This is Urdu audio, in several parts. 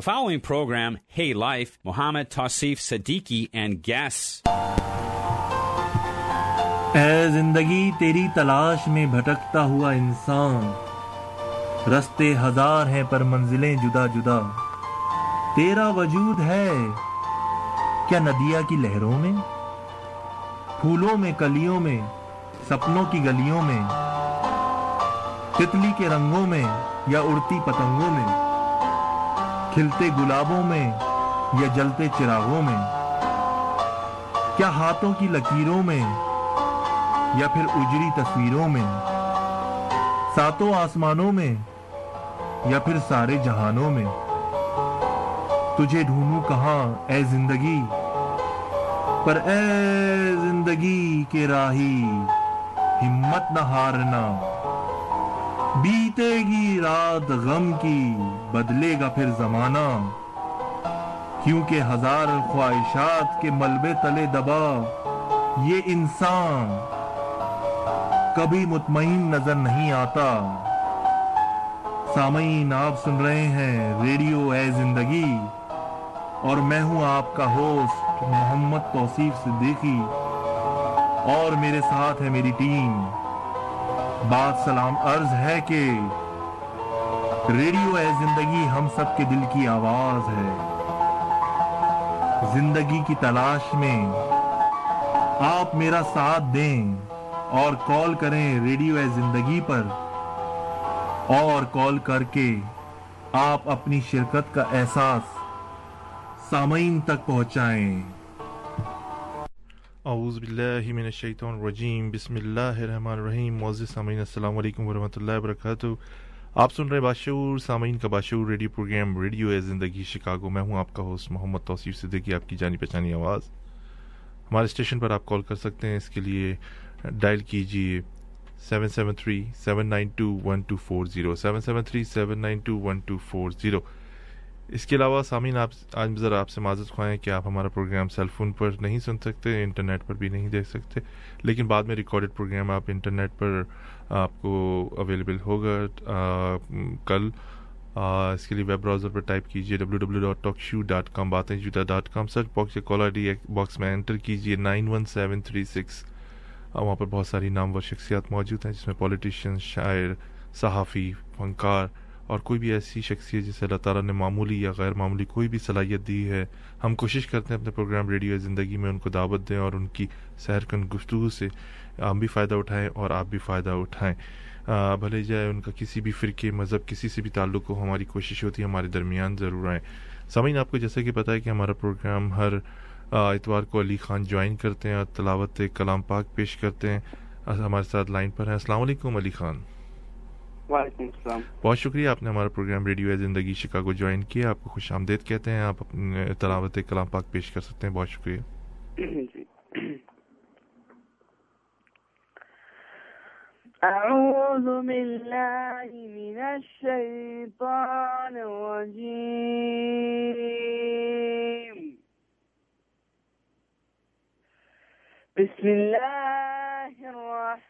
The following program, Hey Life, Mohammed Tauseef Siddiqui and guess اے زندگی تیری تلاش میں بھٹکتا ہوا انسان رستے ہزار ہیں پر منزلیں جدا جدا۔ تیرا وجود ہے کیا ندیا کی لہروں میں؟ پھولوں میں کلیوں میں سپنوں کی گلیوں میں تتلی کے رنگوں میں یا اڑتی پتنگوں میں؟ کھلتے گلابوں میں یا جلتے چراغوں میں؟ کیا ہاتھوں کی لکیروں میں یا پھر اجری تصویروں میں؟ ساتوں آسمانوں میں یا پھر سارے جہانوں میں؟ تجھے ڈھونڈوں کہاں اے زندگی؟ پر اے زندگی کے راہی ہمت نہ ہارنا۔ بیتے گی رات غم کی، بدلے گا پھر زمانہ۔ کیونکہ ہزار خواہشات کے ملبے تلے دبا، یہ انسان کبھی مطمئن نظر نہیں آتا۔ سامعین، آپ سن رہے ہیں ریڈیو اے زندگی، اور میں ہوں آپ کا ہوسٹ محمد توصیف صدیقی۔ اور میرے ساتھ ہے میری ٹیم۔ بات سلام عرض ہے کہ ریڈیو اے زندگی ہم سب کے دل کی آواز ہے۔ زندگی کی تلاش میں آپ میرا ساتھ دیں اور کال کریں ریڈیو اے زندگی پر۔ اور کال کر کے آپ اپنی شرکت کا احساس سامعین تک پہنچائیں۔ اعوذ باللہ من الشیطان الرجیم، بسم اللہ الرحمن الرحیم، معزز سامعین، السلام علیکم ورحمۃ اللہ وبرکاتہ۔ آپ سن رہے باشعور، سامعین کا باشعور ریڈیو پروگرام ریڈیو اے زندگی شکاگو۔ میں ہوں آپ کا ہوسٹ محمد توصیف صدیقی، آپ کی جانی پہچانی آواز۔ ہمارے اسٹیشن پر آپ کال کر سکتے ہیں، اس کے لیے ڈائل کیجیے seven seven three, seven nine two one two four zero, seven seven three, seven nine two one two four zero. اس کے علاوہ سامعین آپ آج ذرا آپ سے معذرت خواہیں کہ آپ ہمارا پروگرام سیل فون پر نہیں سن سکتے انٹرنیٹ پر بھی نہیں دیکھ سکتے لیکن بعد میں ریکارڈڈ پروگرام آپ انٹرنیٹ پر آپ کو اویلیبل ہوگا۔ آ, کل آ, اس کے لیے ویب براؤزر پر ٹائپ کیجیے W W dot talk show dot com باتیں جوتا ڈاٹ کام سرچ باکس یا کال آئی ڈی باکس میں انٹر کیجیے nine one seven three six وہاں پر بہت ساری نامور شخصیات موجود ہیں جس میں پولیٹیشین شاعر صحافی فنکار اور کوئی بھی ایسی شخصیت جسے اللہ تعالیٰ نے معمولی یا غیر معمولی کوئی بھی صلاحیت دی ہے، ہم کوشش کرتے ہیں اپنے پروگرام ریڈیو زندگی میں ان کو دعوت دیں اور ان کی سیر کن گفتگو سے ہم بھی فائدہ اٹھائیں اور آپ بھی فائدہ اٹھائیں۔ بھلے جائے ان کا کسی بھی فرقے، مذہب، کسی سے بھی تعلق ہو، ہماری کوشش ہوتی ہے، ہمارے درمیان ضرور آئیں۔ سامعین، آپ کو جیسا کہ پتہ ہے کہ ہمارا پروگرام ہر اتوار کو علی خان جوائن کرتے ہیں اور تلاوت کلام پاک پیش کرتے ہیں۔ ہمارے ساتھ لائن پر ہیں۔ السلام علیکم، علی خان۔ وعلیکم السلام۔ بہت شکریہ آپ نے ہمارا programme radio Zindagi Chicago join کیا۔ آپ کو خوش آمدید کہتے ہیں آپ تلاوت کلام پاک پیش کر سکتے ہیں۔ بہت شکریہ۔ جی۔ أعوذ بالله من الشيطان الرجيم بسم الله الرحمن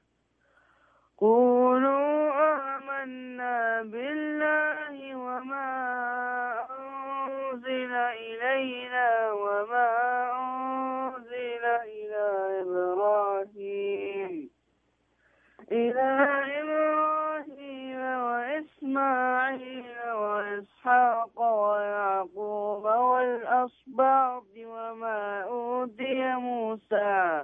قولوا آمنا بالله وما أنزل إلينا وما أنزل إلى إبراهيم. إلى إبراهيم وإسماعيل وإسحاق ويعقوب والأسباط وما موسى.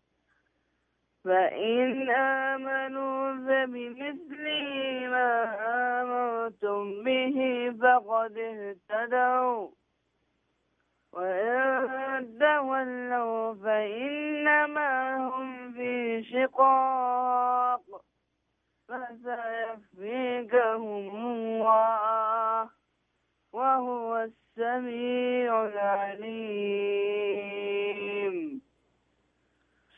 فإن آمنوا فبمثل ما آمنتم به فقد اهتدوا وإن تولوا فإنما هم في شقاق فسيكفيكهم الله وهو السميع العليم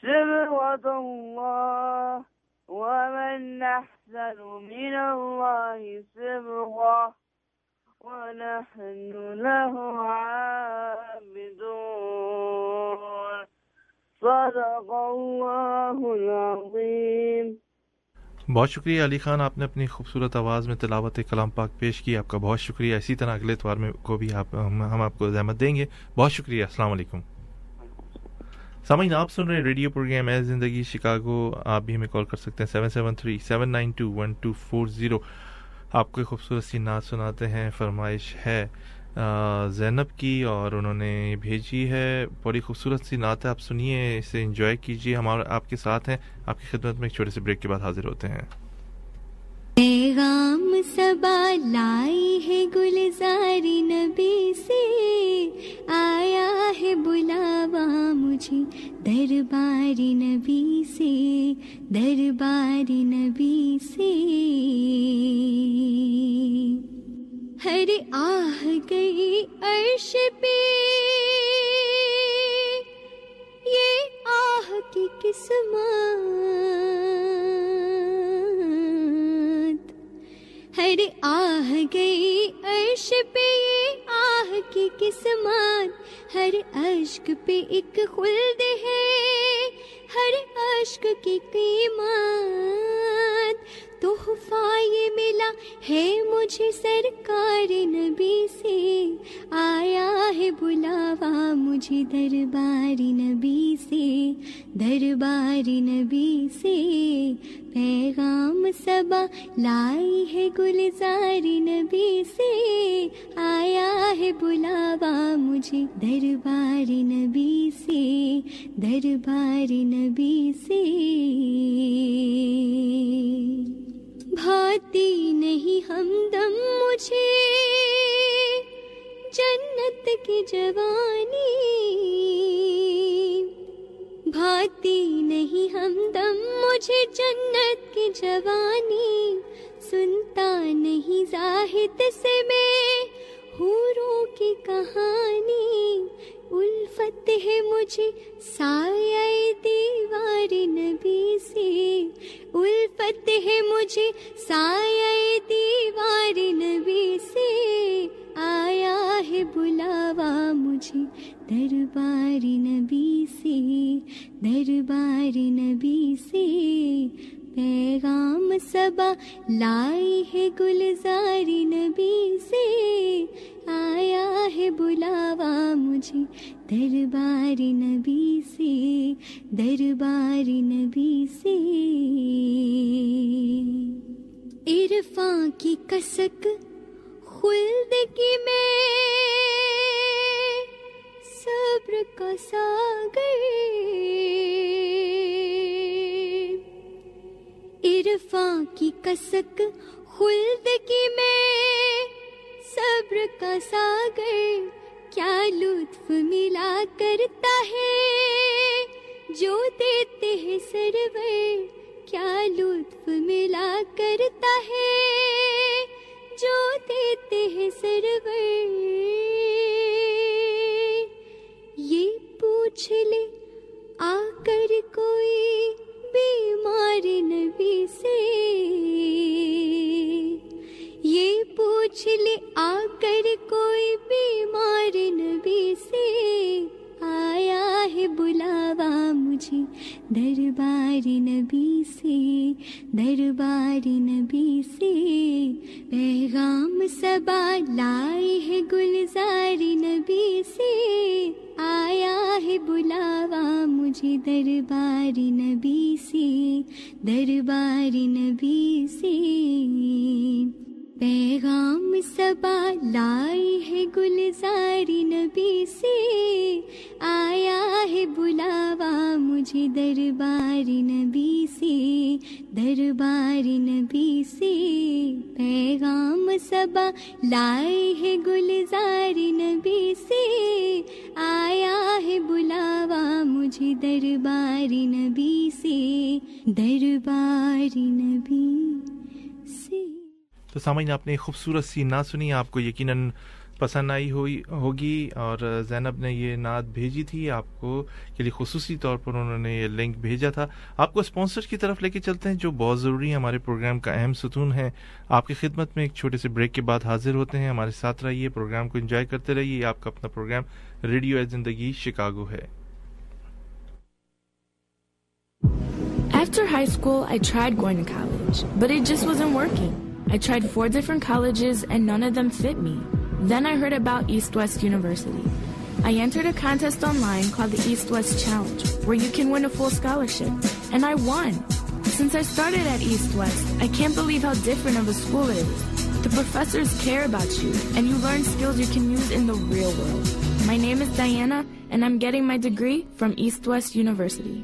صبغة الله ومن أحسن من الله صبغة ونحن له عابدون. صدق الله العظيم. بہت شکریہ علی خان، آپ نے اپنی خوبصورت آواز میں تلاوت کلام پاک پیش کی، آپ کا بہت شکریہ۔ اسی طرح اگلے اتوار میں کو بھی آپ ہم آپ کو زحمت دیں گے۔ بہت شکریہ، السلام علیکم۔ سامعین، آپ سن رہے ہیں ریڈیو پروگرام اے زندگی شکاگو۔ آپ بھی ہمیں کال کر سکتے ہیں seven seven three seven nine two one two four zero آپ کو خوبصورت سی نعت سناتے ہیں، فرمائش ہے زینب کی اور انہوں نے بھیجی ہے۔ بڑی خوبصورت سی نعت ہے، آپ سنیے، اسے انجوائے کیجیے۔ ہم آپ کے ساتھ ہیں۔ آپ کی خدمت میں ایک چھوٹے سے بریک کے بعد حاضر ہوتے ہیں۔ پیغام سبا لائی ہے گلزاری نبی سے۔ آیا ہے بلاوا مجھے درباری نبی سے درباری نبی سے۔ ہر آہ گئی عرش پہ۔ یہ آہ کی قسمت ہر آہ گئی عرش پہ یہ آہ کی قسمت، ہر اشک پہ ایک خلد ہے۔ ہر اشک کی قیمت تحفہ یہ ملا ہے مجھے سرکار نبی سے۔ آیا ہے بلاوا مجھے درباری نبی سے۔ درباری نبی سے پیغام سبا لائی ہے گلزاری نبی سے۔ آیا ہے بلاوا مجھے درباری نبی سے۔ درباری نبی سے بھاتی نہیں ہم دم مجھے جنت کی جوانی بھاتی نہیں ہم دم مجھے جنت کی جوانی سنتا نہیں زاہد سے میں حوروں کی کہانی الفت ہے مجھے، سایہ دیوار نبی سے۔ الفت ہے مجھے، سایہ دیوار نبی سے۔ آیا ہے بلاوا مجھے درباری نبی سے درباری نبی سے۔ پیغام سبا لائی ہے گلزاری نبی سے۔ آیا ہے بلاوا مجھے درباری نبی سے، درباری نبی سے۔ عرفان کی کسک خلد کی میں، صبر کا ساگر۔ عرفاں کی کسک، خلد کی میں۔ صبر کا ساگر، کیا لطف ملا کرتا ہے۔ جو دیتے ہیں سرور، کیا لطف ملا کرتا ہے۔ سبا لائے ہے گلزار نبی سے۔ آیا ہے بلاوا مجھے دربار نبی سے۔ دربار نبی سے۔ تو سامعین، آپ نے خوبصورت سی نہ سنی، آپ کو یقیناً پسند آئی ہوئی ہوگی اور زینب نے یہ نعت بھیجی تھی آپ کو کے لیے خصوصی طور پر انہوں نے یہ لنک بھیجا تھا۔ آپ کو اسپانسر کی طرف لے کے چلتے ہیں جو بہت ضروری ہے ہمارے پروگرام کا اہم ستون ہے آپ کی خدمت میں ایک چھوٹے سے بریک کے بعد حاضر ہوتے ہیں۔ ہمارے ساتھ رہیے پروگرام کو انجوائے کرتے رہیے۔ آپ کا اپنا پروگرام ریڈیو اے زندگی شکاگو ہے۔ After high school, I tried going to college, but it just wasn't working. I tried four different colleges and none of them fit me. Then I heard about East West University. I entered a contest online called the East West Challenge, where you can win a full scholarship, and I won. Since I started at East West, I can't believe how different of a school it is. The professors care about you, and you learn skills you can use in the real world. My name is Diana, and I'm getting my degree from East West University.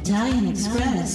Italian Express.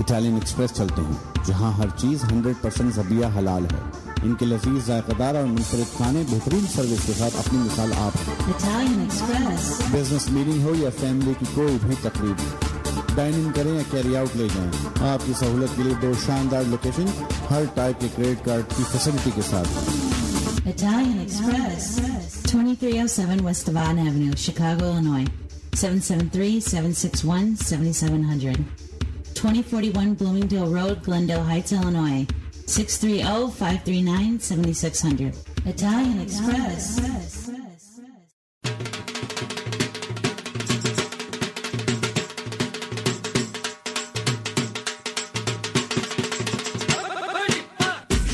Italian express چلتے ہیں جہاں ہر چیز ہنڈرڈ پرسنٹ زبیہ حلال ہے ان کے لذیذ ذائقہ دار اور منفرد کھانے بہترین سروس کے ساتھ اپنی مثال آپ بزنس میٹنگ ہو یا فیملی کی کوئی بھی تقریب ڈائن ان کریں یا کیری آؤٹ لے جائیں آپ کی سہولت کے لیے دو شاندار لوکیشن ہر ٹائپ کے کریڈٹ کارڈ کی فیسلٹی کے ساتھ Italian Express. 2307 West Devon Avenue, Chicago, Illinois. 773 761 7700. 2041 Bloomingdale Road, Glendale Heights, Illinois. 630-539-7600. Italian Express.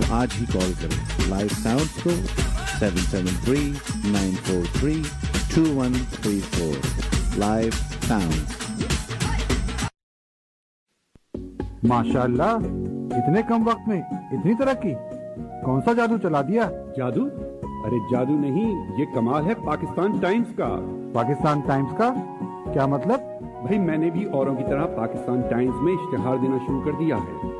تو آج ہی کال کریں۔ لائف ساؤنڈ کو seven seven three nine four three two one three four life sound ماشاء اللہ اتنے کم وقت میں اتنی ترقی۔ کون سا جادو چلا دیا؟ جادو؟ ارے جادو نہیں یہ کمال ہے پاکستان ٹائمز کا۔ پاکستان ٹائمز کا؟ کیا مطلب؟ بھائی میں نے بھی اوروں کی طرح پاکستان ٹائمز میں اشتہار دینا شروع کر دیا ہے۔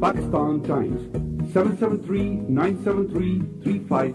Pakistan times seven seven three nine seven three three five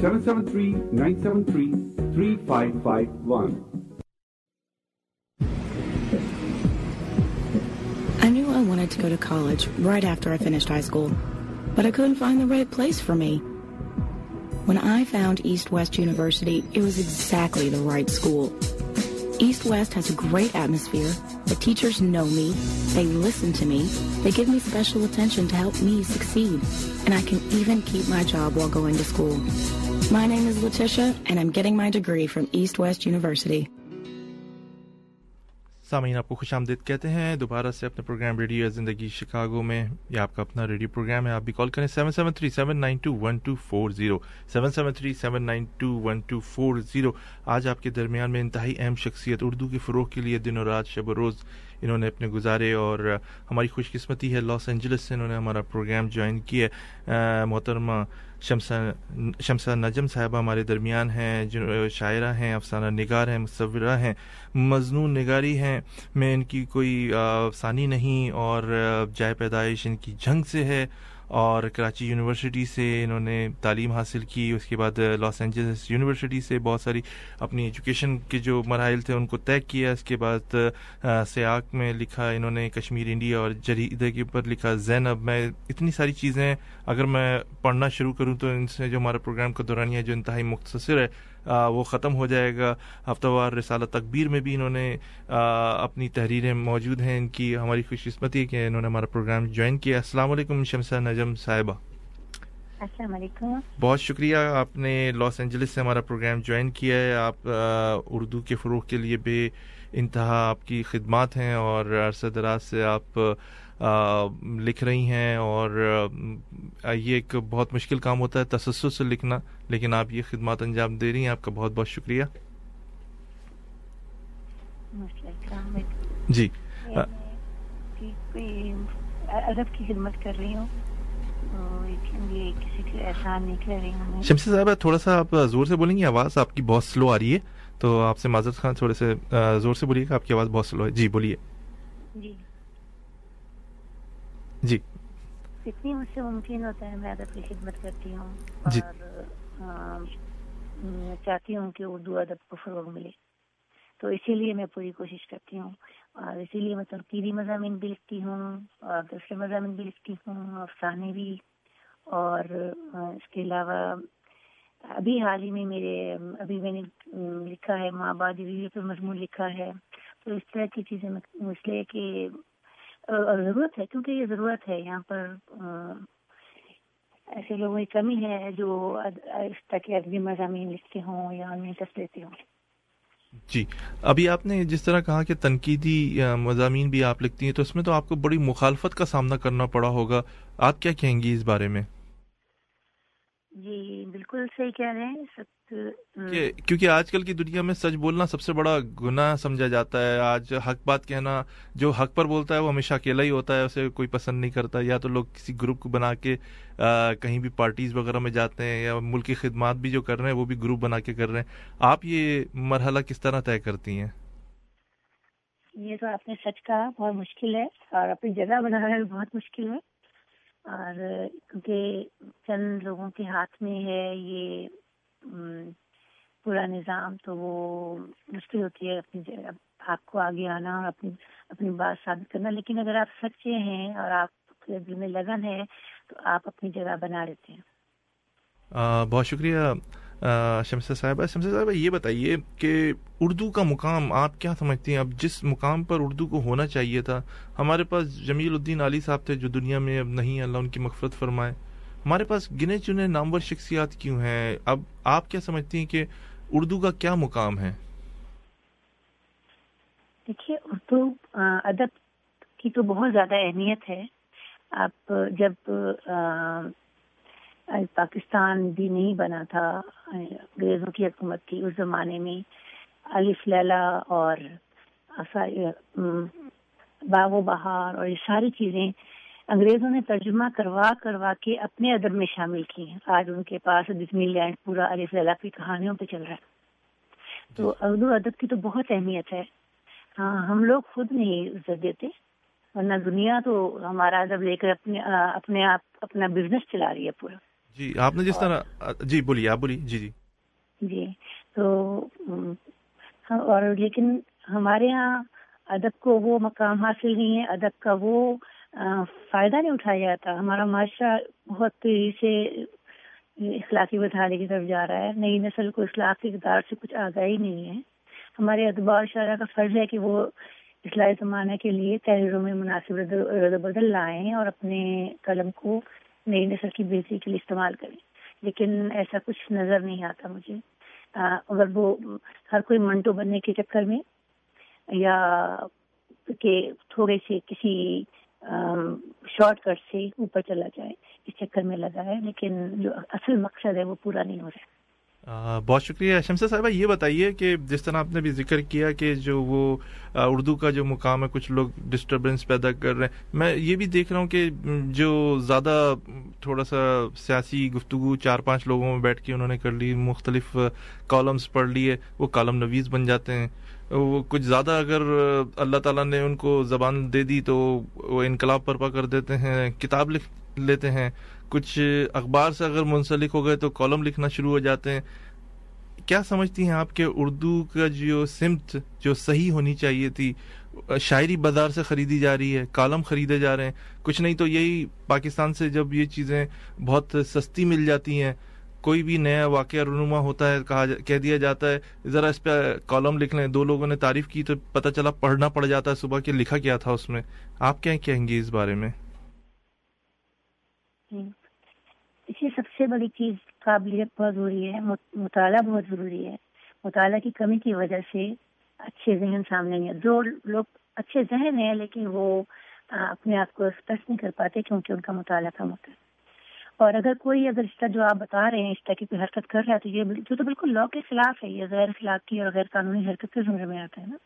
seven seven three nine seven three three five five one I knew I wanted to go to college right after I finished high school, but I couldn't find the right place for me. When I found East West University, it was exactly the right school. East West has a great atmosphere. The teachers know me. They listen to me. They give me special attention to help me succeed. And I can even keep my job while going to school. My name is Letitia, and I'm getting my degree from East West University. سامعین، آپ کو خوش آمدید کہتے ہیں، دوبارہ سے اپنے پروگرام ریڈیو زندگی شکاگو میں یہ آپ کا اپنا ریڈیو پروگرام ہے، آپ بھی کال کریں seven seven three seven nine two one two four zero seven seven three seven nine two one two four zero آج آپ کے درمیان میں انتہائی اہم شخصیت اردو کے فروغ کے لیے دن و رات، شب و روز انہوں نے اپنے گزارے اور ہماری خوش قسمتی ہے، لاس اینجلس سے انہوں نے ہمارا پروگرام جوائن کیا ہے۔ محترمہ شمسا شمسا نجم صاحبہ ہمارے درمیان ہیں شاعرہ ہیں، افسانہ نگار ہیں، مصورہ ہیں مضنون نگاری ہیں۔ میں ان کی کوئی افسانی نہیں اور جائے پیدائش ان کی جنگ سے ہے۔ اور کراچی یونیورسٹی سے انہوں نے تعلیم حاصل کی، اس کے بعد لاس اینجلس یونیورسٹی سے بہت ساری اپنی ایجوکیشن کے جو مراحل تھے ان کو طے کیا، اس کے بعد سیاق میں لکھا انہوں نے کشمیر، انڈیا اور جریدے کے اوپر لکھا زین اب میں اتنی ساری چیزیں، اگر میں پڑھنا شروع کروں تو ان سے جو ہمارا پروگرام کا دورانیہ جو انتہائی مختصر ہے وہ ختم ہو جائے گا۔ ہفتہ وار رسالہ تکبیر میں بھی انہوں نے اپنی تحریریں موجود ہیں۔ ان کی ہماری خوش قسمتی ہے کہ انہوں نے ہمارا پروگرام جوائن کیا۔ السلام علیکم شمسہ نجم صاحبہ۔ السلام علیکم۔ بہت شکریہ۔ آپ نے لاس اینجلس سے ہمارا پروگرام جوائن کیا ہے۔ آپ اردو کے فروغ کے لیے بے انتہا آپ کی خدمات ہیں اور عرصہ دراز سے آپ لکھ رہی ہیں اور یہ ایک بہت مشکل کام ہوتا ہے تسسل سے لکھنا لیکن آپ یہ خدمات انجام دے رہی ہیں آپ کا بہت بہت شکریہ۔ جی۔ ادب کی خدمت کر رہی ہوں۔ شمسی صاحب تھوڑا سا آپ زور سے بولیں گے آواز آپ کی بہت سلو آ رہی ہے۔ تو آپ سے معذرت خان تھوڑے سے زور سے بولیے گا آپ کی آواز بہت سلو ہے۔ جی بولیے۔ جی۔ جی۔ جتنی مجھ سے ممکن ہوتا ہے میں ادب کی خدمت کرتی ہوں جی۔ اور چاہتی ہوں کہ اردو ادب کو فروغ ملے۔ تو اسی لیے میں پوری کوشش کرتی ہوں اور اسی لیے میں تنقیدی مضامین بھی لکھتی ہوں اور دوسرے مضامین بھی لکھتی ہوں افسانے بھی۔ اور اس کے علاوہ ابھی حال ہی میں میرے ابھی میں نے لکھا ہے ماں بادی پر مضمون لکھا ہے۔ تو اس طرح کی چیزیں اس لیے کہ ضرورت ہے، کیونکہ یہ ضرورت ہے، یہاں پر ایسے لوگوں کی کمی ہے جو اس طرح کے ادبی مضامین لکھتے ہوں یا ان میں انٹرسٹ لیتے ہوں۔ جی ابھی آپ نے جس طرح کہا کہ تنقیدی مضامین بھی آپ لکھتی ہیں، تو اس میں تو آپ کو بڑی مخالفت کا سامنا کرنا پڑا ہوگا۔ آپ کیا کہیں گی اس بارے میں؟ جی بالکل صحیح کہہ رہے ہیں کیونکہ آج کل کی دنیا میں سچ بولنا سب سے بڑا گناہ سمجھا جاتا ہے۔ آج حق بات کہنا جو حق پر بولتا ہے وہ ہمیشہ اکیلا ہی ہوتا ہے اسے کوئی پسند نہیں کرتا۔ یا تو لوگ کسی گروپ کو بنا کے کہیں بھی پارٹیز وغیرہ میں جاتے ہیں یا ملک کی خدمات بھی جو کر رہے ہیں وہ بھی گروپ بنا کے کر رہے ہیں۔ آپ یہ مرحلہ کس طرح طے کرتی ہیں؟ یہ تو آپ نے سچ کہا بہت مشکل ہے اور اپنی جگہ بنانا بھی بہت مشکل ہے۔ اور کیونکہ چند لوگوں کے ہاتھ میں ہے یہ پورا نظام، تو وہ مشکل ہوتی ہے اپنی آپ کو آگے آنا اور اپنی اپنی بات ثابت کرنا۔ لیکن اگر آپ سچے ہیں اور آپ کے دل میں لگن ہے، تو آپ اپنی جگہ بنا لیتے ہیں۔ بہت شکریہ شمس صاحبہ شمس صاحبہ، یہ بتائیے کہ اردو کا مقام آپ کیا سمجھتی ہیں؟ اب جس مقام پر اردو کو ہونا چاہیے تھا، ہمارے پاس جمیل الدین علی صاحب تھے جو دنیا میں اب نہیں اللہ ان کی مغفرت فرمائے۔ ہمارے پاس گنے چنے نامور شخصیات کیوں ہیں؟ اب آپ کیا سمجھتی ہیں کہ اردو کا کیا مقام ہے؟ دیکھیے، اردو ادب کی تو بہت زیادہ اہمیت ہے۔ آپ جب پاکستان بھی نہیں بنا تھا انگریزوں کی حکومت تھی اس زمانے میں۔ الف لیلا اور باغ و بہار اور یہ ساری چیزیں انگریزوں نے ترجمہ کروا کروا کے اپنے ادب میں شامل کی ہیں۔ آج ان کے پاس ڈزنی لینڈ پورا الف لیلا کی کہانیوں پہ چل رہا ہے۔ تو اردو ادب کی تو بہت اہمیت ہے۔ ہاں ہم لوگ خود نہیں عزت دیتے ورنہ دنیا تو ہمارا ادب لے کر اپنے اپنے آپ اپنا بزنس چلا رہی ہے پورا۔ جی آپ نے جس طرح جی بولیے آپ بولیے جی جی۔ جی تو اور لیکن ہمارے ہاں ادب کو وہ مقام حاصل نہیں ہے ادب کا وہ فائدہ نہیں اٹھایا جاتا۔ ہمارا معاشرہ بہت تیزی سے اخلاقی بدھارے کی طرف جا رہا ہے۔ نئی نسل کو اخلاقی اقدار سے کچھ آگاہی نہیں ہے۔ ہمارے ادبار شعرا کا فرض ہے کہ وہ اصلاحی زمانہ کے لیے تحریروں میں مناسب رد بدل لائیں اور اپنے قلم کو نئی نسل کی بہتری کے لیے استعمال کریں۔ لیکن ایسا کچھ نظر نہیں آتا مجھے۔ اگر وہ ہر کوئی منٹو بننے کے چکر میں یا کہ تھوڑے سے کسی شارٹ کٹ سے اوپر چلا جائے، اس چکر میں لگا ہے، لیکن جو اصل مقصد ہے وہ پورا نہیں ہو رہا۔ بہت شکریہ۔ شمسا صاحبہ، یہ بتائیے کہ جس طرح آپ نے بھی ذکر کیا کہ جو وہ اردو کا جو مقام ہے، کچھ لوگ ڈسٹربنس پیدا کر رہے ہیں۔ میں یہ بھی دیکھ رہا ہوں کہ جو زیادہ تھوڑا سا سیاسی گفتگو چار پانچ لوگوں میں بیٹھ کے انہوں نے کر لی، مختلف کالمس پڑھ لیے، وہ کالم نویز بن جاتے ہیں۔ وہ کچھ زیادہ اگر اللہ تعالیٰ نے ان کو زبان دے دی تو وہ انقلاب پرپا کر دیتے ہیں، کتاب لکھ لیتے ہیں۔ کچھ اخبار سے اگر منسلک ہو گئے تو کالم لکھنا شروع ہو جاتے ہیں۔ کیا سمجھتی ہیں آپ کہ اردو کا جو سمت جو صحیح ہونی چاہیے تھی، شاعری بازار سے خریدی جا رہی ہے، کالم خریدے جا رہے ہیں۔ کچھ نہیں تو یہی پاکستان سے جب یہ چیزیں بہت سستی مل جاتی ہیں، کوئی بھی نیا واقعہ رونما ہوتا ہے، کہا کہہ دیا جاتا ہے، ذرا اس پہ کالم لکھ لیں۔ دو لوگوں نے تعریف کی تو پتہ چلا پڑھنا پڑ جاتا ہے صبح کہ لکھا کیا تھا اس میں۔ آپ کیا کہیں گے اس بارے میں؟ اسی سب سے بڑی چیز قابلیت بہت ضروری ہے مطالعہ بہت ضروری ہے۔ مطالعہ کی کمی کی وجہ سے اچھے ذہن سامنے نہیں جو لوگ اچھے ذہن ہیں لیکن وہ اپنے آپ کو ایکسپریس نہیں کر پاتے کیونکہ ان کا مطالعہ کم ہوتا ہے۔ اور اگر کوئی اگر اس طرح جو آپ بتا رہے ہیں اس طرح کی کوئی حرکت کر رہا ہے تو یہ جو تو بالکل لا کے خلاف ہے، یہ غیر اخلاقی اور غیر قانونی حرکت کے زمرے میں آتا ہے نا۔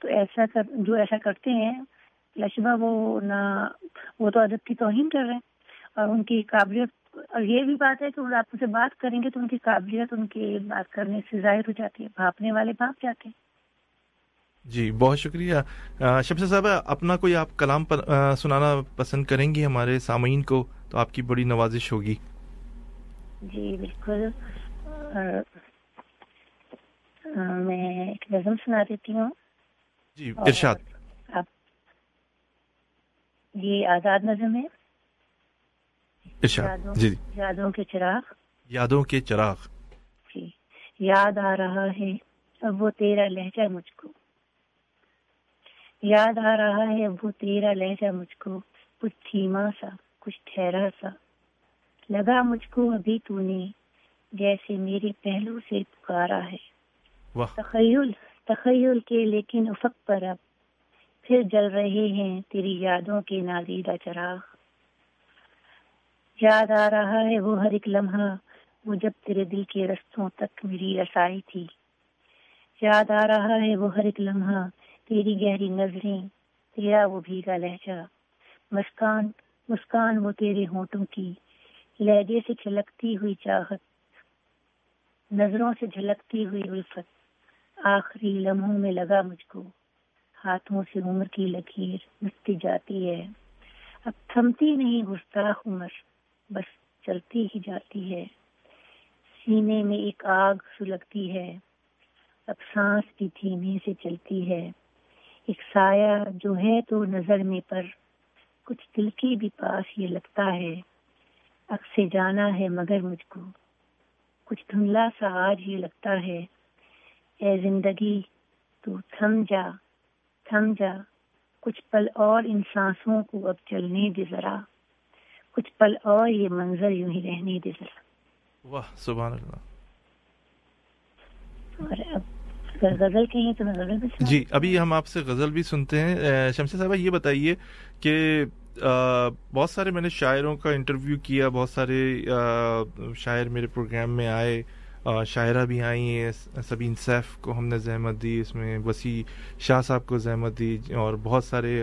تو ایسا کر، جو ایسا کرتے ہیں، لشبہ وہ نہ، وہ تو ادب کی توہین کر رہے ہیں۔ اور ان کی قابلیت اور یہ بھی بات ہے کہ وہ آپ سے بات کریں گے تو ان کی قابلیت ان کی بات کرنے سے ظاہر ہو جاتی ہے بھاپنے والے بھاپ جاتے ہیں۔ جی بہت شکریہ۔ شمس صاحب اپنا کوئی آپ کلام پر سنانا پسند کریں گی ہمارے سامعین کو تو آپ کی بڑی نوازش ہوگی۔ جی بالکل۔ میں ایک نظم سنا دیتی ہوں۔ جی ارشاد۔ یہ آزاد نظم ہے۔ ارشاد جی یادوں کے چراغ۔ یادوں کے چراغ۔ جی یاد آ رہا ہے اب وہ تیرا لہجہ مجھ کو۔ یاد آ رہا ہے وہ تیرا لہجہ مجھ کو۔ کچھ تھیما سا کچھ ٹھہرا سا۔ لگا مجھ کو ابھی تو نے جیسے میرے پہلو سے پکارا ہے۔ تخیل تخیل کے لیکن افق پر اب۔ پھر جل رہے ہیں تیری یادوں کے نادیدہ چراغ۔ یاد آ رہا ہے وہ ہر ایک لمحہ وہ جب تیرے دل کے رستوں تک میری رسائی تھی۔ یاد آ رہا ہے وہ ہر ایک لمحہ تیری گہری نظریں، تیرا وہ بھیگا لہجہ۔ مسکان مسکان وہ تیرے ہونٹوں کی۔ لہجے سے چھلکتی ہوئی چاہت، نظروں سے جھلکتی ہوئی الفت۔ آخری لمحوں میں لگا مجھ کو، ہاتھوں سے عمر کی لکیر مٹتی جاتی ہے۔ اب تھمتی نہیں، گستاخ عمر۔ بس چلتی ہی جاتی ہے۔ سینے میں ایک آگ سلگتی ہے۔ اب سانس بھی دھیمے سے چلتی ہے۔ ایک سایہ جو ہے تو نظر میں پر۔ کچھ دل کی بھی پاس یہ لگتا ہے۔ اب سے جانا ہے مگر مجھ کو۔ کچھ دھندلا سا آج یہ لگتا ہے۔ اے زندگی، تو تھم جا تھم جا۔ کچھ پل اور ان سانسوں کو اب چلنے دے ذرا۔ کچھ پل اور یہ منظر یوں ہی رہنے دے ذرا واہ سبحان اللہ۔ اور اب غزل کہیں تو میں غزل بھی جی ابھی ہم آپ سے غزل بھی سنتے ہیں۔ شمسی صاحبہ یہ بتائیے کہ بہت سارے میں نے شاعروں کا انٹرویو کیا بہت سارے شاعر میرے پروگرام میں آئے۔ شاعرہ بھی آئی ہیں، سبین سیف کو ہم نے زحمت دی، اس میں وسیع شاہ صاحب کو زحمت دی اور بہت سارے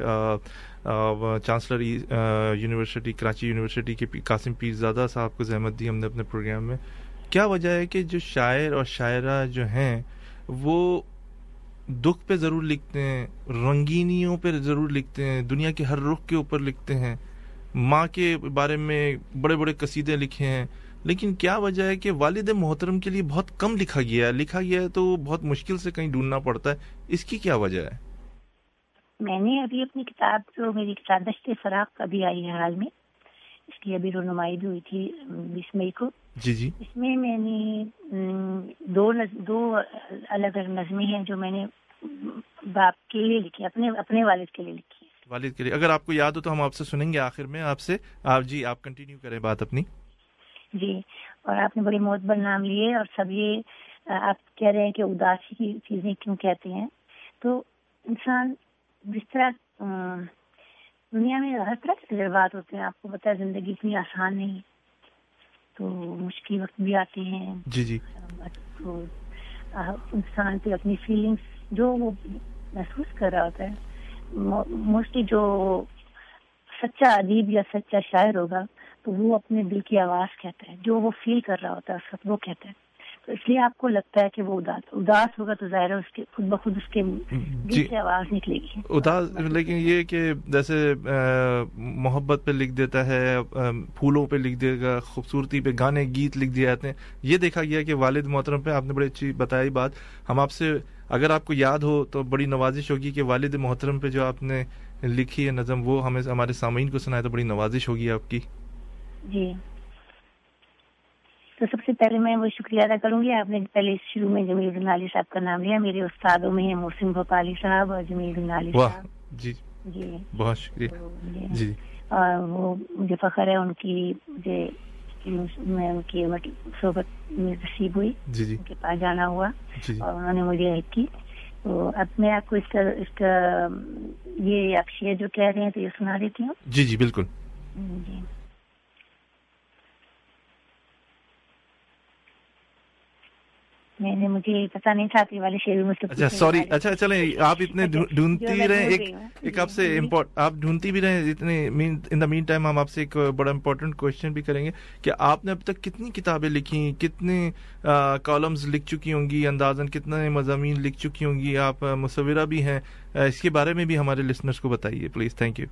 چانسلر یونیورسٹی، کراچی یونیورسٹی کے قاسم پیر زادہ صاحب کو زحمت دی ہم نے اپنے پروگرام میں۔ کیا وجہ ہے کہ جو شاعر اور شاعرہ جو ہیں، وہ دکھ پہ ضرور لکھتے ہیں، رنگینیوں پہ ضرور لکھتے ہیں، دنیا کے ہر رخ کے اوپر لکھتے ہیں۔ ماں کے بارے میں بڑے بڑے قصیدے لکھے ہیں۔ لیکن کیا وجہ ہے کہ والد محترم کے لیے بہت کم لکھا گیا ہے؟ لکھا گیا ہے تو بہت مشکل سے کہیں ڈھونڈنا پڑتا ہے۔ اس کی کیا وجہ ہے؟ میں نے ابھی اپنی کتاب جو میری کتاب دشت فراق ابھی آئی ہے حال میں اس کی ابھی رونمائی بھی ہوئی تھی بیس مئی کو۔ جی جی۔ اس میں میں نے دو دو الگ الگ نظمیں ہیں جو میں نے باپ کے لیے لکھی اپنے اپنے والد کے لیے لکھی۔ والد کے لیے۔ اگر آپ کو یاد ہو تو ہم آپ سے سنیں گے آخر میں۔ آپ سے آپ جی آپ کنٹینیو کریں بات اپنی۔ جی اور آپ نے بڑی موت نام لیے اور سب یہ آپ کہہ رہے ہیں کہ اداسی کی چیزیں کیوں کہتے ہیں؟ تو انسان جس طرح دنیا میں ہر طرح کے تجربات ہوتے ہیں آپ کو پتا ہے زندگی اتنی آسان نہیں تو مشکل وقت بھی آتے ہیں۔ جی جی۔ تو انسان پہ اپنی فیلنگس جو وہ محسوس کر رہا ہوتا ہے موسٹلی جو سچا ادیب یا سچا شاعر ہوگا تو وہ اپنے دل کی آواز کہتا ہے جو وہ فیل کر رہا ہوتا ہے وہ کہتا ہے۔ تو اس لیے آپ کو لگتا ہے کہ وہ اداس اداس ہوگا تو ظاہر ہے اس کے خود بخود اس کے جی۔ سے آواز نکلے گی۔ اداس لیکن یہ کہ جیسے محبت پہ لکھ دیتا ہے پھولوں پہ لکھ دے گا خوبصورتی پہ گانے گیت لکھ دیے جاتے ہیں۔ یہ دیکھا گیا کہ والد محترم پہ آپ نے بڑی اچھی بتائی بات۔ ہم آپ سے اگر آپ کو یاد ہو تو بڑی نوازش ہوگی کہ والد محترم پہ جو آپ نے لکھی ہے نظم وہ ہمیں ہمارے سامعین کو سنائے تو بڑی نوازش ہوگی آپ کی۔ جی۔ تو سب سے پہلے میں وہ شکریہ ادا کروں گی۔ آپ نے پہلے شروع میں جمیل النالی صاحب کا نام لیا۔ میرے استادوں میں ہیں محسن بھوپالی صاحب اور جمیل النالی واہ صاحب۔ جی۔ جی۔ بہت شکریہ۔ جی۔ اور وہ مجھے فخر ہے ان کی مجھے میں ان کی صحبت میں نصیب ہوئی۔ جی جی۔ ان کے پاس جانا ہوا۔ جی جی۔ اور انہوں نے مجھے ہیلپ کی۔ تو اب میں آپ کو اس کا اس کا یہ شیئر جو کہہ رہے ہیں تو یہ سنا دیتی ہوں۔ جی جی بالکل۔ جی۔ میں نے مجھے پتا نہیں تھا کہ والے شیر مجھ سے اچھا سوری اچھا چلیں آپ اتنے ڈھون- ڈھونڈتی رہے ایک آپ سے امپورٹ آپ ڈھونڈتی بھی رہے اتنے ان دا مین ٹائم ہم آپ سے ایک بڑا امپورٹنٹ کوشچن بھی کریں گے کہ آپ نے اب تک کتنی کتابیں لکھی کتنے کالمز لکھ چکی ہوں گی؟ اندازاً کتنے مضامین لکھ چکی ہوں گی؟ آپ مصورہ بھی ہیں۔ اس کے بارے میں بھی ہمارے لسنرس کو بتائیے پلیز تھینک یو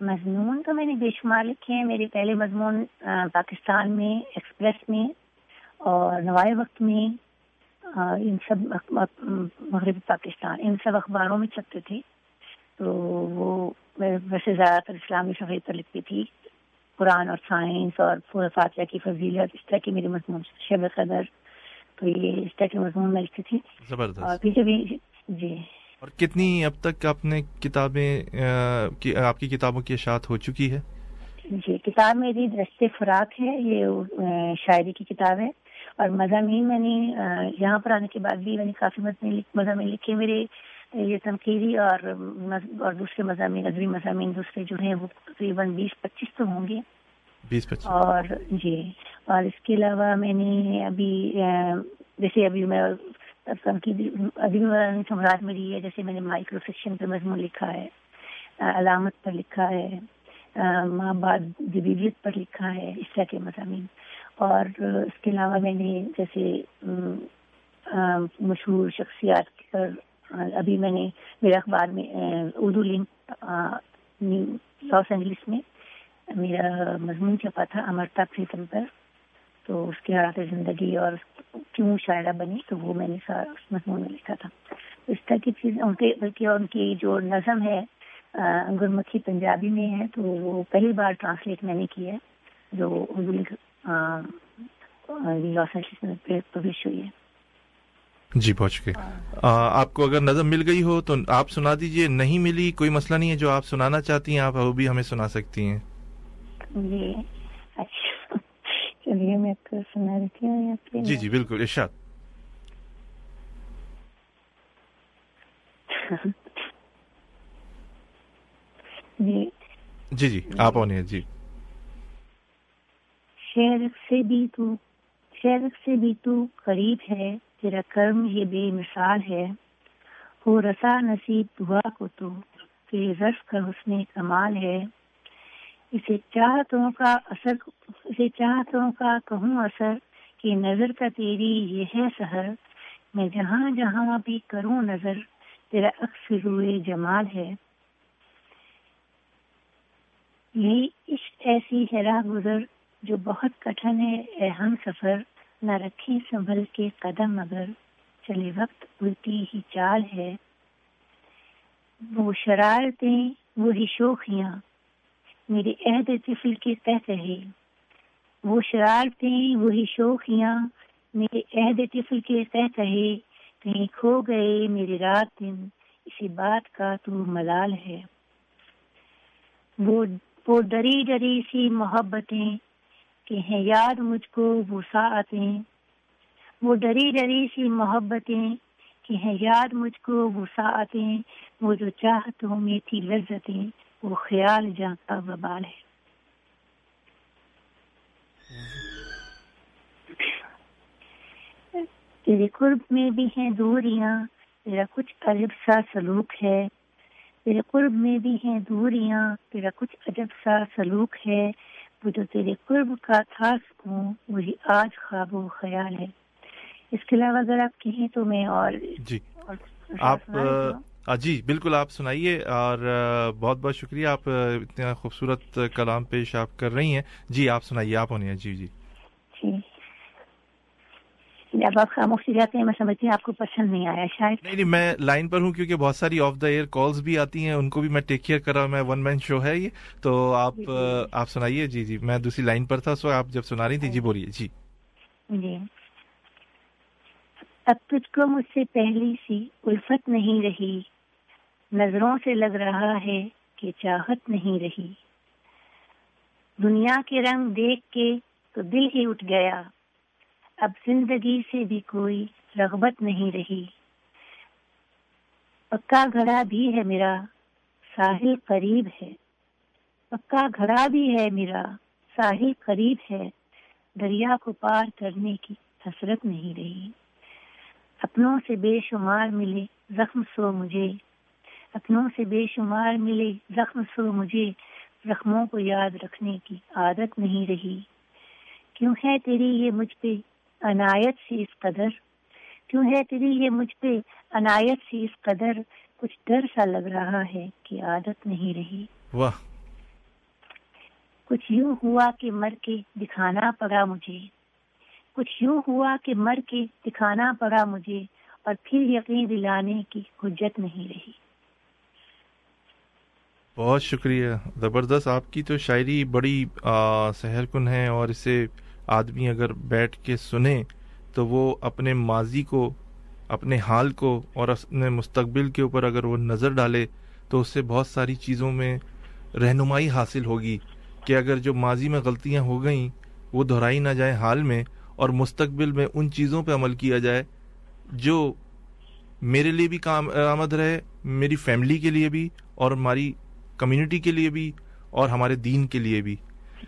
مضمون تو میں نے بے شمار لکھے ہیں۔ میرے پہلے مضمون پاکستان میں ایکسپریس میں اور نوائے وقت میں ان سب مغربی پاکستان ان سب اخباروں میں چھپتے تھے۔ تو وہ ویسے زیادہ تر اسلامی صفحے پر لکھتی تھی۔ قرآن اور سائنس اور پورا فاتحہ کی فضیلت اس طرح کے میرے مضمون شب قدر۔ تو یہ اس طرح کے مضمون میں لکھتی تھی۔ اور زبردست پھر جب یہ- جی۔ اور کتنی اب تک آپ نے کتابیں کی- آپ کی کتابوں کی اشاعت ہو چکی ہے؟ جی کتاب میری درست فراق ہے یہ شاعری کی کتاب ہے۔ اور مضامین میں نے یہاں پر آنے کے بعد بھی میں نے کافی مضامین لکھ- مضامین لکھے میرے یہ تنقیدی اور اور دوسرے مضامین ادبی مضامین دوسرے جو ہیں وہ تقریباً بیس پچیس تو ہوں گے۔ بیس پچیس۔ اور جی اور اس کے علاوہ میں نے ابھی جیسے ابھی میں تنقیدی ابھی سمراج میری ہے جیسے میں نے مائکرو فکشن پہ مضمون لکھا ہے علامت پر لکھا ہے ماں بعد جدیدیت پر لکھا ہے اس طرح کے مضامین۔ اور اس کے علاوہ میں نے جیسے مشہور شخصیات پر ابھی میں نے میرے اخبار میں اردو لنک لاس اینجلس میں میرا مضمون چھپا تھا امرتا پریتم پر۔ تو اس کی حالات زندگی اور کیوں شاعرہ بنی، تو وہ میں نے اس مضمون میں لکھا تھا۔ اس طرح کی چیز، ان کے، بلکہ ان کی جو نظم ہے گرمکھی پنجابی میں ہے، تو وہ پہلی بار ٹرانسلیٹ میں نے کی ہے، جو اردو لنک لاس پبلش ہوئی ہے۔ جی بہت شکریہ۔ آپ کو اگر نظم مل گئی ہو تو آپ سنا دیجیے نہیں ملی کوئی مسئلہ نہیں ہے جو آپ سنانا چاہتی ہیں آپ وہ بھی ہمیں سنا سکتی ہیں۔ جی اچھا۔ چلیے میں آپ کو سنا دیتی ہوں جی جی بالکل ارشاد۔ جی۔ جی جی آپ آنے جی۔ شہرک سے بھی تو شہرک سے بھی تو قریب ہے، تیرا کرم یہ بے مثال ہے۔ ہو رسا نصیب دعا کو تو، تیرے رس کا حسن کمال ہے۔ اسے چاہتوں کا اثر، اسے چاہتوں کا کہوں اثر کہ نظر کا تیری یہ ہے سحر میں جہاں جہاں بھی کروں نظر، تیرا عکس روئے جمال ہے۔ یہی عشق ایسی ہے راہ گزر جو بہت کٹھن ہے، اے ہم سفر نہ رکھیں سنبھل کے قدم مگر چلے وقت الٹی ہی چال ہے۔ وہ شرارتیں وہی شوخیاں میرے عہد طفل کے تحت رہے۔ وہ شرارتیں وہی شوخیاں میرے عہد طفل کے تحت رہے۔ کہیں کھو گئے میرے رات دن، اسی بات کا تو ملال ہے۔ وہ وہ ڈری ڈری سی محبتیں کہ ہیں، یاد مجھ کو وہ ساعتیں، وہ ڈری ڈری سی محبتیں کہ ہیں، یاد مجھ کو وہ ساعتیں، وہ جو چاہتوں میں تھی لذتیں، وہ خیال جہاں کا وبال ہے۔ تیرے قرب میں بھی ہیں دوریاں، تیرا کچھ عجب سا سلوک ہے۔ تیرے قرب میں بھی ہیں دوریاں، تیرا کچھ عجب سا سلوک ہے۔ وہ جو تیرے قرب کا تھا سکون وہی آج خواب و خیال ہے۔ اس کے علاوہ اگر آپ کہیں تو میں اور جی۔ آپ جی بالکل آپ سنائیے اور بہت بہت شکریہ۔ آپ اتنا خوبصورت کلام پیش آپ کر رہی ہیں۔ جی آپ سنائیے آپ ہونے جی جی۔ جی۔ جب آپ خاموشی جاتے ہیں میں سمجھتی ہوں آپ کو پسند نہیں آیا شاید۔ نہیں نہیں میں لائن پر ہوں کیونکہ بہت ساری آف دا ایئر کالز بھی آتی ہیں ان کو بھی میں ٹیک کیئر کر رہا ہوں میں ون مین شو ہے یہ۔ تو آپ آ، آپ سنائیے۔ جی جی میں دوسری لائن پر تھا سو آپ جب سنا رہی تھی جی بولیے۔ جی۔ جی۔ اب تجھ کو مجھ سے پہلی سی الفت نہیں رہی نظروں سے لگ رہا ہے کہ چاہت نہیں رہی۔ دنیا کے رنگ دیکھ کے تو دل ہی اٹھ گیا اب زندگی سے بھی کوئی رغبت نہیں رہی۔ پکا گھڑا بھی ہے میرا، ساحل قریب ہے۔ پکا گھڑا بھی ہے میرا، ساحل قریب ہے۔ دریا کو پار کرنے کی حسرت نہیں رہی۔ اپنوں سے بے شمار ملے زخم سو مجھے۔ اپنوں سے بے شمار ملے زخم سو مجھے۔ زخموں کو یاد رکھنے کی عادت نہیں رہی۔ کیوں ہے تیری یہ مجھ پہ عنایت سی اس قدر۔ کیوں ہے تیری یہ مجھ پہ عنایت سی اس قدر؟ کچھ ڈر سا لگ رہا ہے کہ عادت نہیں رہی۔ واہ۔ کچھ یوں ہوا کہ مر کے دکھانا پڑا مجھے۔ کچھ یوں ہوا کہ مر کے دکھانا پڑا مجھے اور پھر یقین دلانے کی حجت نہیں رہی۔ بہت شکریہ۔ زبردست آپ کی تو شاعری بڑی سحر کن ہے اور اسے آدمی اگر بیٹھ کے سنے تو وہ اپنے ماضی کو، اپنے حال کو اور اپنے مستقبل کے اوپر اگر وہ نظر ڈالے تو اس سے بہت ساری چیزوں میں رہنمائی حاصل ہوگی کہ اگر جو ماضی میں غلطیاں ہو گئیں وہ دہرائی نہ جائیں حال میں اور مستقبل میں ان چیزوں پہ عمل کیا جائے جو میرے لیے بھی کام، آمد رہے، میری فیملی کے لیے بھی اور ہماری کمیونٹی کے لیے بھی اور ہمارے دین کے لیے بھی۔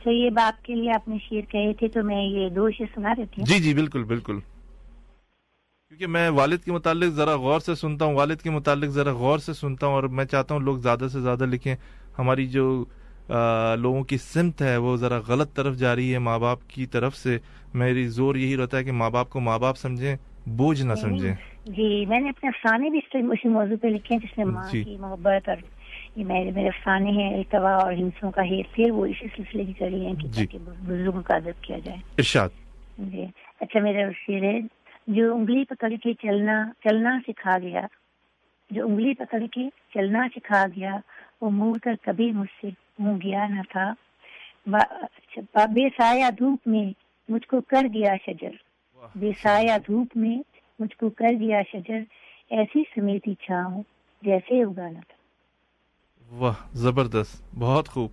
تو یہ باپ کے لیے آپ نے شیر کہے تھے تو میں یہ دو شیر سنا دیتی ہوں جی جی بالکل بالکل۔ کیونکہ میں والد کے متعلق ذرا غور سے سنتا ہوں والد کے متعلق ذرا غور سے سنتا ہوں اور میں چاہتا ہوں لوگ زیادہ سے زیادہ لکھیں۔ ہماری جو لوگوں کی سمت ہے وہ ذرا غلط طرف جا رہی ہے۔ ماں باپ کی طرف سے میری زور یہی رہتا ہے کہ ماں باپ کو ماں باپ سمجھیں بوجھ نہ سمجھیں۔ جی میں نے اپنے افسانے بھی اسی موضوع پہ لکھے ہیں جس میں ماں جی کی محبت اور یہ میرے میرے افسانے ہیں التوا اور ہنسوں کا ہیر پھر وہ اسی سلسلے کی کری ہیں کہ جی۔ تاکہ بزرگوں کا ادب کیا جائے۔ ارشاد۔ جی۔ اچھا میرا شیر ہے جو انگلی پکڑ کے چلنا چلنا سکھا گیا۔ جو انگلی پکڑ کے چلنا سکھا گیا وہ مڑ کر کبھی مجھ سے منہ گیا نہ تھا۔ با- بے سایہ دھوپ میں مجھ کو کر گیا شجر۔ بے سایہ دھوپ میں مجھ کو کر گیا شجر۔ ایسی سمیتی چھاؤں جیسے اگانا تھا۔ واہ، زبردست، بہت خوب۔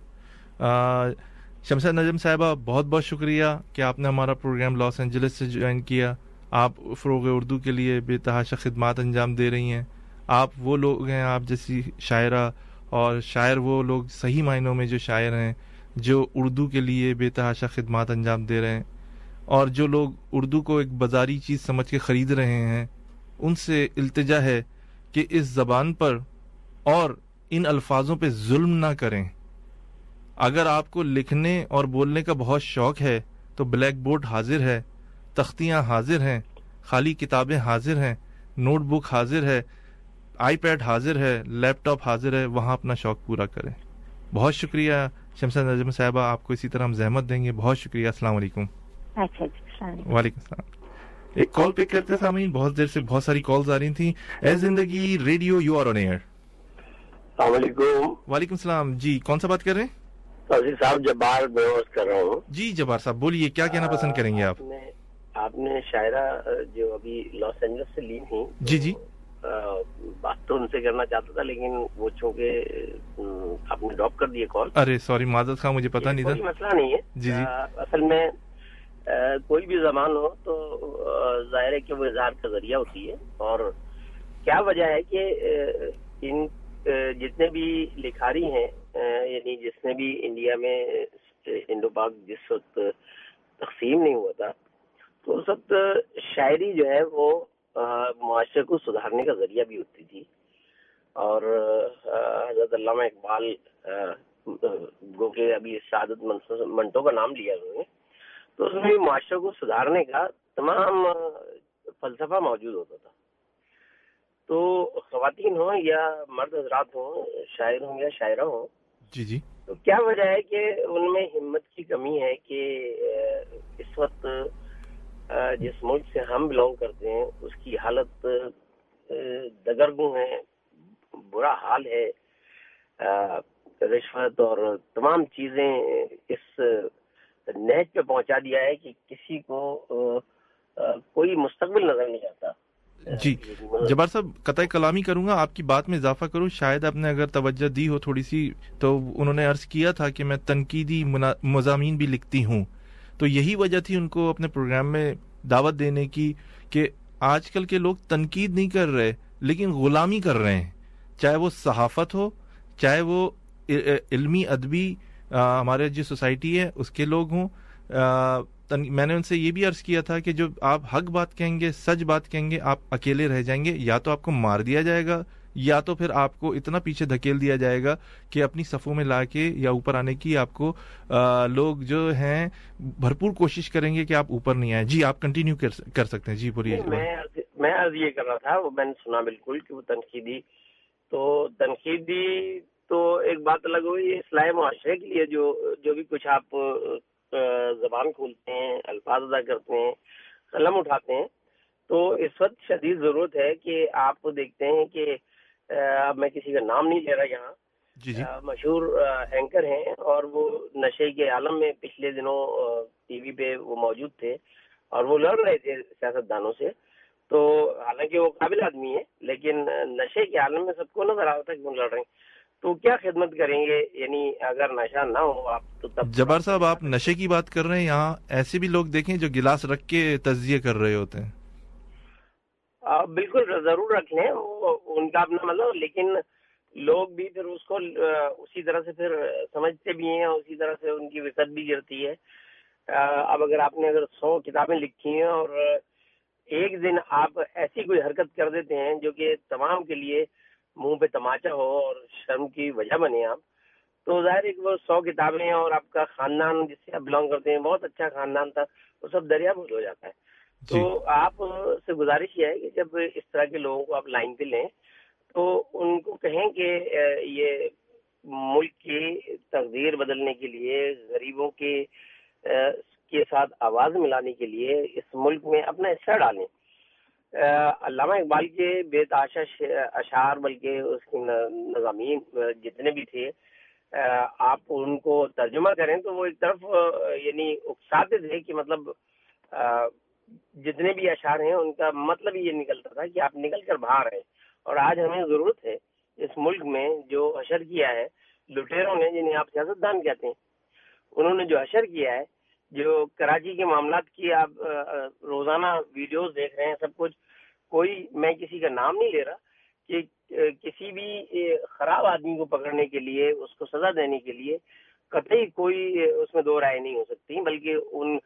شمشاد نجم صاحبہ، بہت بہت شکریہ کہ آپ نے ہمارا پروگرام لاس اینجلس سے جوائن کیا۔ آپ فروغ اردو کے لیے بے تحاشا خدمات انجام دے رہی ہیں۔ آپ وہ لوگ ہیں، آپ جیسی شاعرہ اور شاعر وہ لوگ صحیح معنوں میں جو شاعر ہیں، جو اردو کے لیے بے تحاشا خدمات انجام دے رہے ہیں۔ اور جو لوگ اردو کو ایک بازاری چیز سمجھ کے خرید رہے ہیں، ان سے التجا ہے کہ اس زبان پر اور ان الفاظوں پہ ظلم نہ کریں۔ اگر آپ کو لکھنے اور بولنے کا بہت شوق ہے تو بلیک بورڈ حاضر ہے تختیاں حاضر ہیں خالی کتابیں حاضر ہیں نوٹ بک حاضر ہے آئی پیڈ حاضر ہے لیپ ٹاپ حاضر ہے وہاں اپنا شوق پورا کریں۔ بہت شکریہ شمشاد نجم صاحبہ آپ کو اسی طرح ہم زحمت دیں گے۔ بہت شکریہ السلام علیکم۔ اچھا جی السلام علیکم۔ وعلیکم السلام۔ ایک کال پک کرتے سامعین بہت دیر سے بہت ساری کالز آ رہی تھیں۔ اے Zindagi radio you are on air. السلام علیکم۔ وعلیکم السلام۔ جی کون سا بات کر رہے ہیں؟ توسیع صاحب جبار بہت کر رہا ہوں۔ جی جبار صاحب بولیے کیا کہنا پسند کریں گے آپ؟ نے آپ نے شاعرہ جو ابھی لاس اینجلس سے لی تھی جی جی۔ بات تو ان سے کرنا چاہتا تھا لیکن وہ چونکہ آپ نے ڈراپ کر دیے کال ارے سوری معذرت خواہ مجھے پتا نہیں کوئی تھا۔ مسئلہ نہیں ہے۔ جی جی۔ اصل میں کوئی بھی زبان ہو تو ظاہر ہے کہ وہ اظہار کا ذریعہ ہوتی ہے۔ اور کیا وجہ ہے کہ ان جتنے بھی لکھاری ہیں یعنی جس نے بھی انڈیا میں انڈو پاک جس وقت تقسیم نہیں ہوا تھا، تو اس وقت شاعری جو ہے وہ معاشرے کو سدھارنے کا ذریعہ بھی ہوتی تھی۔ اور حضرت علامہ اقبال گو کے ابھی سعادت منٹوں کا نام لیا انہوں نے، تو اس میں معاشرے کو سدھارنے کا تمام فلسفہ موجود ہوتا تھا۔ تو خواتین ہوں یا مرد حضرات ہوں شاعر ہوں یا شاعرہ ہوں جی جی۔ تو کیا وجہ ہے کہ ان میں ہمت کی کمی ہے کہ اس وقت جس ملک سے ہم بلونگ کرتے ہیں اس کی حالت دگرگوں ہے برا حال ہے رشوت اور تمام چیزیں اس نہج پہ پہنچا دیا ہے کہ کسی کو کوئی مستقبل نظر نہیں آتا۔ جی جبار صاحب، قطع کلامی کروں گا، آپ کی بات میں اضافہ کروں۔ شاید آپ نے اگر توجہ دی ہو تھوڑی سی، تو انہوں نے عرض کیا تھا کہ میں تنقیدی مضامین بھی لکھتی ہوں۔ تو یہی وجہ تھی ان کو اپنے پروگرام میں دعوت دینے کی کہ آج کل کے لوگ تنقید نہیں کر رہے، لیکن غلامی کر رہے ہیں۔ چاہے وہ صحافت ہو، چاہے وہ علمی ادبی ہمارے جو سوسائٹی ہے، اس کے لوگ ہوں۔ میں نے ان سے یہ بھی عرض کیا تھا کہ جو آپ حق بات کہیں گے، سچ بات کہیں گے، آپ اکیلے رہ جائیں گے، یا تو آپ کو مار دیا جائے گا، یا تو پھر آپ کو اتنا پیچھے دھکیل دیا جائے گا کہ اپنی صفوں میں لا کے یا اوپر آنے کی آپ کو لوگ جو ہیں، بھرپور کوشش کریں گے کہ آپ اوپر نہیں آئے جی آپ کنٹینیو کر سکتے ہیں۔ جی بولیے۔ میں عرض یہ کر رہا تھا، وہ میں نے سنا بالکل کہ وہ تنقیدی۔ تو تنقیدی تو ایک بات الگ ہوئی اصلاح معاشرے کے لیے جو جو بھی کچھ آپ زبان کھولتے ہیں الفاظ ادا کرتے ہیں قلم اٹھاتے ہیں۔ تو اس وقت شدید ضرورت ہے کہ آپ دیکھتے ہیں کہ اب میں کسی کا نام نہیں لے رہا یہاں۔ جی جی۔ مشہور اینکر ہیں اور وہ نشے کے عالم میں پچھلے دنوں ٹی وی پہ وہ موجود تھے اور وہ لڑ رہے تھے سیاست دانوں سے۔ تو حالانکہ وہ قابل آدمی ہے لیکن نشے کے عالم میں سب کو نظر آ رہا تھا کہ وہ لڑ رہے ہیں۔ تو کیا خدمت کریں گے؟ یعنی اگر نشہ نہ ہو آپ تو تب جبار صاحب آپ نشے کی بات کر رہے ہیں یہاں ایسے بھی لوگ دیکھیں جو گلاس رکھ کے تجزیے کر رہے ہوتے ہیں۔ بالکل ضرور رکھ لیں ان کا اپنا مطلب لیکن لوگ بھی پھر اس کو اسی طرح سے پھر سمجھتے بھی ہیں اسی طرح سے ان کی وسط بھی گرتی ہے۔ اب اگر آپ نے اگر سو کتابیں لکھی ہیں اور ایک دن آپ ایسی کوئی حرکت کر دیتے ہیں جو کہ تمام کے لیے منہ پہ تماچا ہو اور شرم کی وجہ بنے آپ تو ظاہر ہے کہ وہ سو کتابیں اور آپ کا خاندان جس سے آپ بلانگ کرتے ہیں بہت اچھا خاندان تھا وہ سب دریا بھول ہو جاتا ہے تو جی۔ آپ سے گزارش یہ ہے کہ جب اس طرح کے لوگوں کو آپ لائن پہ لیں تو ان کو کہیں کہ یہ ملک کی تقدیر بدلنے کے لیے غریبوں کے کے ساتھ آواز ملانے کے لیے اس ملک میں اپنا حصہ ڈالیں علامہ اقبال کے بے تاشا اشعار بلکہ اس کی نظامین جتنے بھی تھے آپ ان کو ترجمہ کریں تو وہ ایک طرف یعنی اکساتے تھے کہ مطلب جتنے بھی اشعار ہیں ان کا مطلب یہ نکلتا تھا کہ آپ نکل کر باہر ہیں۔ اور آج ہمیں ضرورت ہے اس ملک میں جو حشر کیا ہے لٹیروں نے جنہیں آپ سیاست دان کہتے ہیں، انہوں نے جو حشر کیا ہے جو کراچی کے معاملات کی آپ روزانہ ویڈیوز دیکھ رہے ہیں سب کچھ کوئی میں کسی کا نام نہیں لے رہا کہ کسی بھی خراب آدمی کو پکڑنے کے لیے اس کو سزا دینے کے لیے قطعی کوئی اس میں دو رائے نہیں ہو سکتی بلکہ ان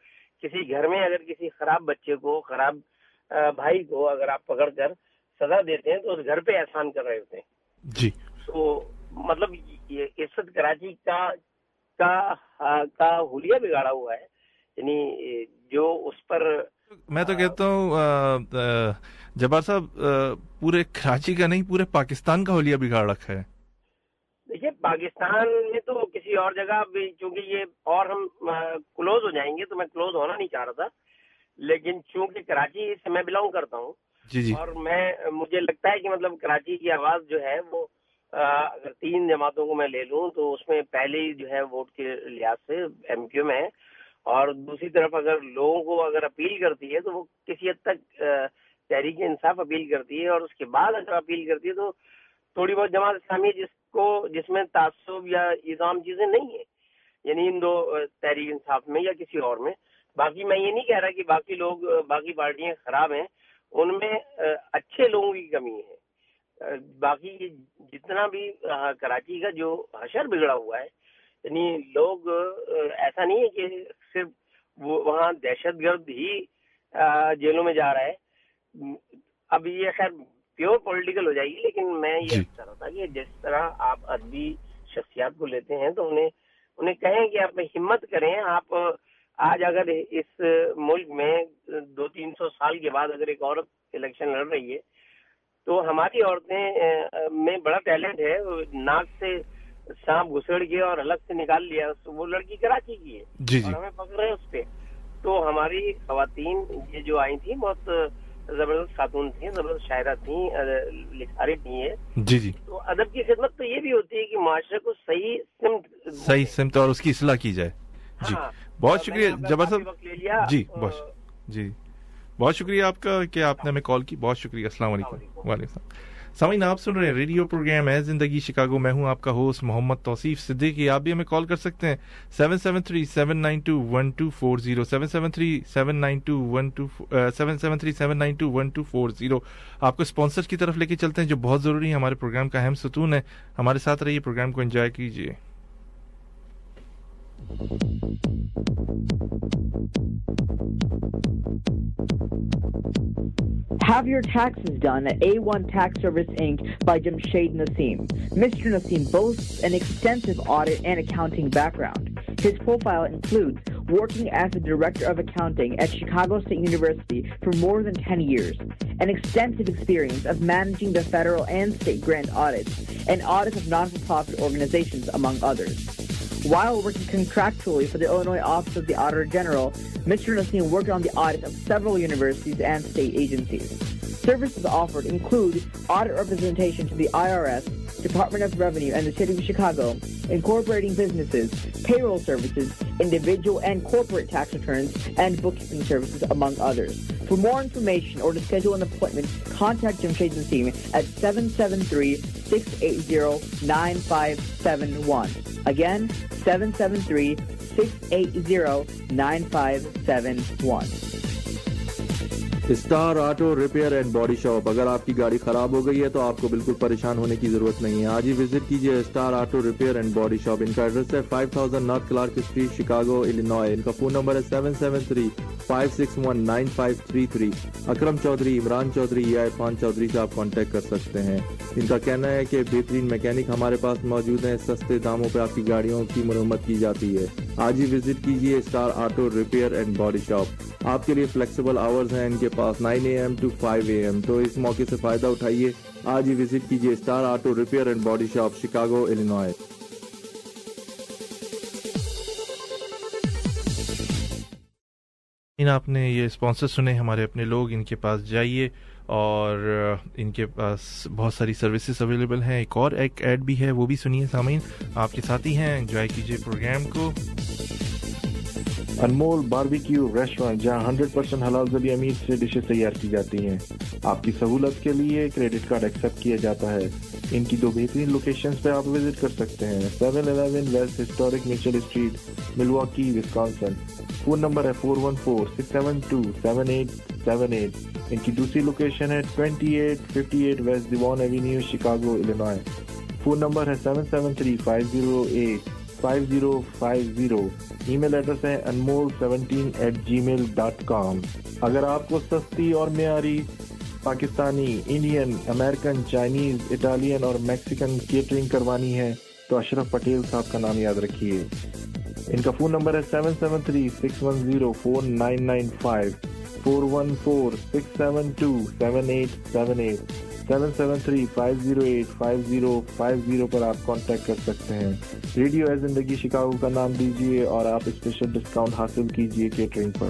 کسی گھر میں اگر کسی خراب بچے کو خراب بھائی کو اگر آپ پکڑ کر سزا دیتے ہیں تو اس گھر پہ احسان کر رہے ہوتے ہیں۔ جی۔ تو مطلب وقت کراچی کا کا حلیہ بگاڑا ہوا ہے یعنی جو اس پر میں تو کہتا ہوں جبار صاحب پورے کراچی کا نہیں پورے پاکستان کا ہولیا بگاڑ رکھا ہے۔ دیکھیے پاکستان میں تو کسی اور جگہ بھی چونکہ یہ اور ہم کلوز ہو جائیں گے تو میں کلوز ہونا نہیں چاہ رہا تھا۔ لیکن چونکہ کراچی سے میں بلانگ کرتا ہوں جی جی۔ اور میں مجھے لگتا ہے کہ مطلب کراچی کی آواز جو ہے وہ اگر تین جماعتوں کو میں لے لوں تو اس میں پہلے جو ہے ووٹ کے لحاظ سے ایم کیو میں ہے۔ اور دوسری طرف اگر لوگوں کو اگر اپیل کرتی ہے تو وہ کسی حد تک تحریک انصاف اپیل کرتی ہے اور اس کے بعد اگر اپیل کرتی ہے تو تھوڑی بہت جماعت اسلامی جس کو، جس میں تعصب یا یہ چیزیں نہیں ہیں یعنی ان دو تحریک انصاف میں یا کسی اور میں۔ باقی میں یہ نہیں کہہ رہا کہ باقی لوگ باقی پارٹیاں خراب ہیں، ان میں اچھے لوگوں کی کمی ہے۔ باقی جتنا بھی کراچی کا جو حشر بگڑا ہوا ہے یعنی لوگ ایسا نہیں ہے کہ صرف وہاں دہشت گرد ہی جیلوں میں جا رہا ہے اب یہ خیر پیور پولیٹیکل ہو جائے گی لیکن میں یہ جی۔ کہہ رہا تھا کہ جس طرح آپ ادبی شخصیات کو لیتے ہیں تو انہیں انہیں کہیں کہ آپ ہمت کریں آپ آج اگر اس ملک میں دو تین سو سال کے بعد اگر ایک عورت الیکشن لڑ رہی ہے تو ہماری عورتیں میں بڑا ٹیلنٹ ہے ناک سے سانپ گھسڑ کے اور الگ سے نکال لیا وہ لڑکی کراچی کی ہے جی جی۔ اور ہمیں پکڑ رہے اس پہ۔ تو ہماری خواتین یہ جو آئی تھیں بہت زبردست خاتون تھیں زبردست شاعرہ تھیں لکھاری تھیں جی جی۔ تو ادب کی خدمت تو یہ بھی ہوتی ہے کہ معاشرے کو صحیح سمت صحیح سمت اور اس کی اصلاح کی جائے۔ جی۔ ہاں۔ بہت شکریہ صاحب۔ جی بہت جی۔ بہت شکریہ آپ کا کہ آپ نے ہمیں کال کی۔ بہت شکریہ۔ السلام علیکم۔ وعلیکم السلام۔ سامعین، آپ سن رہے ہیں ریڈیو پروگرام ہے زندگی شکاگو۔ میں ہوں آپ کا ہوسٹ محمد توصیف صدیقی۔ آپ بھی ہمیں کال کر سکتے ہیں seven seven three seven nine two one two four zero, seven seven three seven nine two one two seven seven three seven nine two one two four zero. آپ کو اسپانسر کی طرف لے کے چلتے ہیں، جو بہت ضروری ہے ہمارے پروگرام کا اہم ستون ہے۔ ہمارے ساتھ رہیے، پروگرام کو انجوائے کیجیے۔ Have your taxes done at A1 Tax Service Inc. by Jamshed Nassim. Mr. Nassim boasts an extensive audit and accounting background. His profile includes working as a director of accounting at Chicago State University for more than 10 years, an extensive experience of managing the federal and state grant audits, and audits of non-for-profit organizations, among others. While working contractually for the Illinois Office of the Auditor General, Mr. Nassim worked on the audit of several universities and state agencies. Services offered include audit representation to the IRS, Department of Revenue, and the City of Chicago, incorporating businesses, payroll services, individual and corporate tax returns, and bookkeeping services, among others. For more information or to schedule an appointment, contact Jim Shades team at 773-680-9571. Again, 773-680-9571. Star auto repair and body shop اگر آپ کی گاڑی خراب ہو گئی ہے تو آپ کو بالکل پریشان ہونے کی ضرورت نہیں ہے۔ آج ہی وزٹ کیجیے star auto repair and body shop ان کا ایڈریس ہے five thousand north Clark street Chicago ان کا فون نمبر ہے seven seven three five six one nine five three three Akram Chaudhry, Imran Chaudhry, یا عرفان چودھری سے آپ کانٹیکٹ کر سکتے ہیں۔ ان کا کہنا ہے کہ بہترین میکینک ہمارے پاس موجود ہیں۔ سستے داموں پہ آپ کی گاڑیوں کی مرمت کی جاتی ہے۔ آج ہی وزٹ کیجیے star auto repair and body shop آپ کے لیے فلیکسیبل آورز ہیں، ان کے پاس پاس nine A M to five A M تو اس موقع سے فائدہ اٹھائیے، آج ہی وزٹ کیجیے star auto repair and body shop Chicago Illinois آپ نے یہ اسپانسر سنے، ہمارے اپنے لوگ، ان کے پاس جائیے اور ان کے پاس بہت ساری سروسز اویلیبل ہیں۔ ایک اور ایک ایڈ بھی ہے، وہ بھی سنیے سامعین۔ آپ کے ساتھ ہی ہیں انجوائے کیجیے پروگرام کو۔ انمول باربیکیو ریسٹورینٹ جہاں ہنڈریڈ پرسینٹ حلال زبی امیر سے ڈشز تیار کی جاتی ہیں۔ آپ کی سہولت کے لیے کریڈٹ کارڈ ایکسپٹ کیا جاتا ہے۔ ان کی دو بہترین لوکیشنز پہ آپ وزٹ کر سکتے ہیں۔ Seven eleven west historic Mitchell street, Milwaukee, Wisconsin. Phone number ہے four one four six seven two seven eight seven eight. ان کی دوسری لوکیشن ہے twenty eight fifty eight west Devon avenue Chicago Illinois phone number ہے seven seven three five zero eight. Five zero five zero email address ہے Anmol seventeen eight Gmail dot com اگر آپ کو سستی اور معیاری Pakistani Indian American Chinese Italian اور میکسیکن کیٹرنگ کروانی ہے، تو اشرف پٹیل صاحب کا نام یاد رکھیے۔ ان کا فون نمبر ہے seven seven three six one zero four nine nine five four one four six seven two seven eight seven eight seven seven three five zero eight five zero five zero پر آپ کانٹیکٹ کر سکتے ہیں۔ ریڈیو ہے زندگی شکاگو کا نام دیجیے اور آپ اسپیشل ڈسکاؤنٹ حاصل کیجیے کیٹرنگ پر۔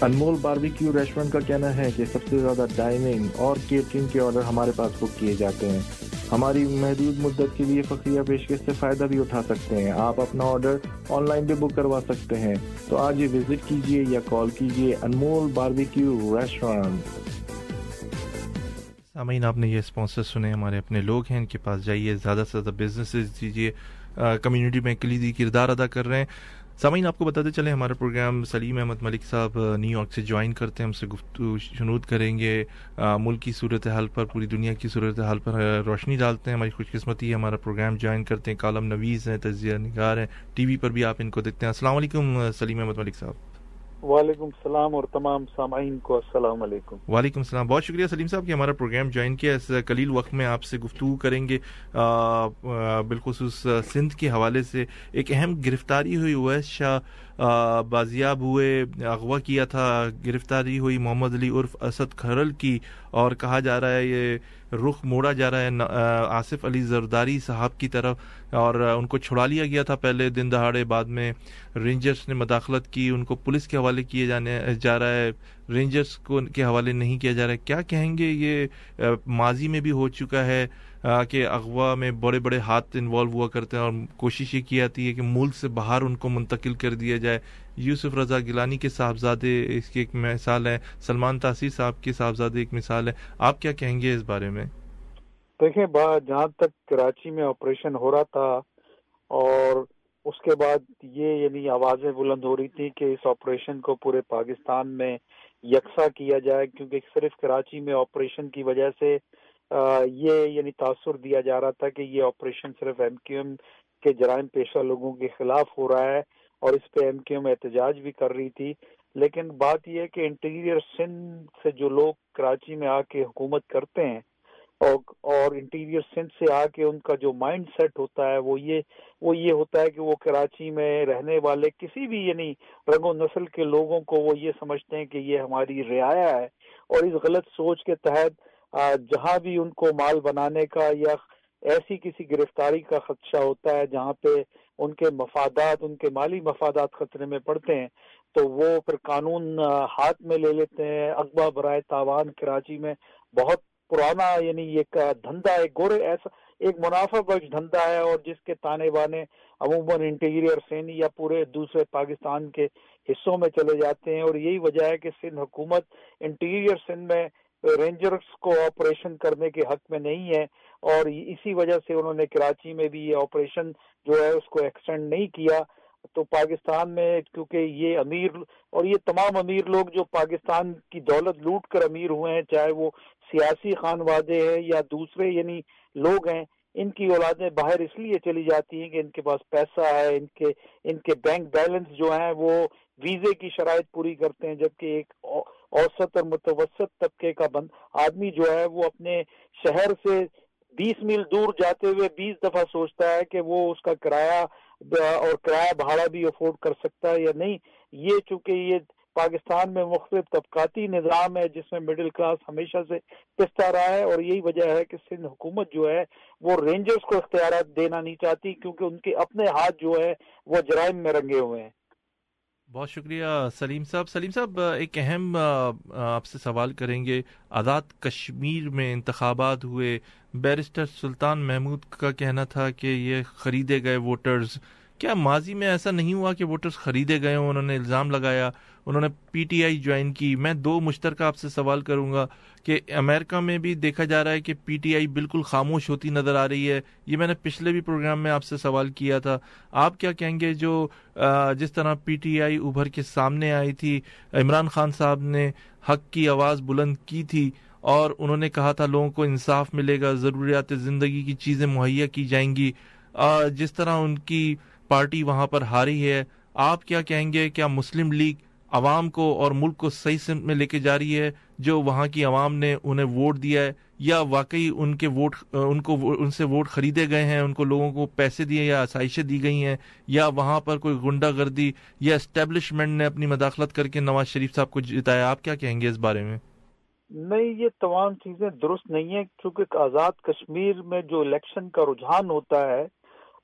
انمول باربیکیو ریسٹورینٹ کا کہنا ہے کہ سب سے زیادہ ڈائننگ اور کیٹرنگ کے آرڈر ہمارے پاس بک کیے جاتے ہیں۔ ہماری محدود مدت کے لیے فخریہ پیشکش سے فائدہ بھی اٹھا سکتے ہیں۔ آپ اپنا آرڈر آن لائن بھی بک کروا سکتے ہیں۔ تو آج یہ وزٹ کیجیے یا کال کیجیے انمول باربیکیو ریسٹورینٹ سامعین، آپ نے یہ اسپانسر سنے، ہمارے اپنے لوگ ہیں، ان کے پاس جائیے، زیادہ سے زیادہ بزنسز دیجیے کمیونٹی میں کلیدی کردار ادا کر رہے ہیں۔ سامعین، آپ کو بتاتے چلیں، ہمارا پروگرام سلیم احمد ملک صاحب نیو یارک سے جوائن کرتے ہیں، ہم سے گفتگو شنود کریں گے۔ ملک کی صورت حال پر، پوری دنیا کی صورت حال پر روشنی ڈالتے ہیں۔ ہماری خوش قسمتی ہے، ہمارا پروگرام جوائن کرتے ہیں۔ کالم نویز ہیں، تجزیہ نگار ہیں۔ ٹی وی پر بھی آپ ان کو دیکھتے ہیں۔ السلام علیکم سلیم احمد ملک صاحب۔ وعلیکم السلام اور تمام سامعین کو السلام علیکم۔ وعلیکم السلام۔ بہت شکریہ سلیم صاحب کہ ہمارا پروگرام جوائن کیا۔ اس کلیل وقت میں آپ سے گفتگو کریں گے۔ بالخصوص سندھ کے حوالے سے ایک اہم گرفتاری ہوئی۔ اویس شاہ بازیاب ہوئے، اغوا کیا تھا، گرفتاری ہوئی۔ محمد علی عرف اسد کھرل کی اور کہا جا رہا ہے یہ رخ موڑا جا رہا ہے آصف علی زرداری صاحب کی طرف، اور ان کو چھڑا لیا گیا تھا پہلے دن دہاڑے بعد میں۔ رینجرز نے مداخلت کی، ان کو پولیس کے حوالے کیے جانے، جا رہا ہے۔ رینجرز کو، کے حوالے نہیں کیا جا رہا ہے۔ کیا کہیں گے؟ یہ ماضی میں بھی ہو چکا ہے۔ کہ اغوا میں بڑے بڑے ہاتھ انوالو ہوا کرتے ہیں اور کوشش یہ کی جاتی ہے کہ ملک سے باہر ان کو منتقل کر دیا جائے۔ یوسف رضا گیلانی کے صاحبزادے اس کی ایک مثال ہے سلمان تاثیر صاحب کے صاحبزادے ایک مثال ہے آپ کیا کہیں گے اس بارے میں؟ دیکھیں جہاں تک کراچی میں آپریشن ہو رہا تھا اور اس کے بعد یہ یعنی آوازیں بلند ہو رہی تھی کہ اس آپریشن کو پورے پاکستان میں یکساں کیا جائے، کیونکہ صرف کراچی میں آپریشن کی وجہ سے یہ یعنی تاثر دیا جا رہا تھا کہ یہ آپریشن صرف ایم کیو ایم کے جرائم پیشہ لوگوں کے خلاف ہو رہا ہے اور اس پہ ایم کیو ایم احتجاج بھی کر رہی تھی۔ لیکن بات یہ ہے کہ انٹیریئر سندھ سے جو لوگ کراچی میں آ کے حکومت کرتے ہیں اور انٹیریئر سندھ سے آ کے ان کا جو مائنڈ سیٹ ہوتا ہے، وہ یہ وہ یہ ہوتا ہے کہ وہ کراچی میں رہنے والے کسی بھی یعنی رنگ و نسل کے لوگوں کو وہ یہ سمجھتے ہیں کہ یہ ہماری رعایا ہے۔ اور اس غلط سوچ کے تحت جہاں بھی ان کو مال بنانے کا یا ایسی کسی گرفتاری کا خدشہ ہوتا ہے جہاں پہ ان کے مفادات، ان کے مالی مفادات خطرے میں پڑتے ہیں، تو وہ پھر قانون ہاتھ میں لے لیتے ہیں۔ اقبا برائے تاوان کراچی میں بہت پرانا یعنی ایک دھندا ہے گورے ایسا، ایک منافع بخش دھندا ہے اور جس کے تانے بانے عموماً انٹیریئر سینی یا پورے دوسرے پاکستان کے حصوں میں چلے جاتے ہیں اور یہی وجہ ہے کہ سندھ حکومت انٹیریئر سندھ میں رینجرز کو آپریشن کرنے کے حق میں نہیں ہے اور اسی وجہ سے انہوں نے کراچی میں بھی یہ آپریشن جو ہے اس کو ایکسٹینڈ نہیں کیا۔ تو پاکستان میں کیونکہ یہ امیر اور یہ تمام امیر لوگ جو پاکستان کی دولت لوٹ کر امیر ہوئے ہیں، چاہے وہ سیاسی خانوادے ہیں یا دوسرے یعنی لوگ ہیں، ان کی اولادیں باہر اس لیے چلی جاتی ہیں کہ ان کے پاس پیسہ ہے، ان کے ان کے بینک بیلنس جو ہیں وہ ویزے کی شرائط پوری کرتے ہیں، جبکہ ایک اوسط اور متوسط طبقے کا بند، آدمی جو ہے وہ اپنے شہر سے بیس میل دور جاتے ہوئے بیس دفعہ سوچتا ہے کہ وہ اس کا کرایہ اور کرایہ بھاڑا بھی افورڈ کر سکتا ہے یا نہیں۔ یہ چونکہ یہ پاکستان میں مختلف طبقاتی نظام ہے جس میں مڈل کلاس ہمیشہ سے پستا رہا ہے اور یہی وجہ ہے کہ سندھ حکومت جو ہے وہ رینجرز کو اختیارات دینا نہیں چاہتی کیونکہ ان کے اپنے ہاتھ جو ہے وہ جرائم میں رنگے ہوئے ہیں۔ بہت شکریہ سلیم صاحب۔ سلیم صاحب، ایک اہم آپ سے سوال کریں گے۔ آزاد کشمیر میں انتخابات ہوئے۔ بیرسٹر سلطان محمود کا کہنا تھا کہ یہ خریدے گئے ووٹرز کیا ماضی میں ایسا نہیں ہوا کہ ووٹرز خریدے گئے ہوں، انہوں نے الزام لگایا، انہوں نے پی ٹی آئی جوائن کی؟ میں دو مشترکہ آپ سے سوال کروں گا کہ امریکہ میں بھی دیکھا جا رہا ہے کہ پی ٹی آئی بالکل خاموش ہوتی نظر آ رہی ہے، یہ میں نے پچھلے بھی پروگرام میں آپ سے سوال کیا تھا۔ آپ کیا کہیں گے جو جس طرح پی ٹی آئی ابھر کے سامنے آئی تھی، عمران خان صاحب نے حق کی آواز بلند کی تھی اور انہوں نے کہا تھا لوگوں کو انصاف ملے گا، ضروریات زندگی کی چیزیں مہیا کی جائیں گی جس طرح ان کی پارٹی وہاں پر ہاری ہے۔ آپ کیا کہیں گے کیا مسلم لیگ عوام کو اور ملک کو صحیح سمت میں لے کے جا رہی ہے جو وہاں کی عوام نے انہیں ووٹ دیا ہے؟ یا واقعی ان کے ووٹ، ان کو ان سے ووٹ خریدے گئے ہیں، ان کو لوگوں کو پیسے دیے یا آسائشیں دی گئی ہیں؟ یا وہاں پر کوئی گنڈا گردی یا اسٹیبلشمنٹ نے اپنی مداخلت کر کے نواز شریف صاحب کو جتایا؟ آپ کیا کہیں گے اس بارے میں؟ نہیں، یہ تمام چیزیں درست نہیں ہیں، کیونکہ آزاد کشمیر میں جو الیکشن کا رجحان ہوتا ہے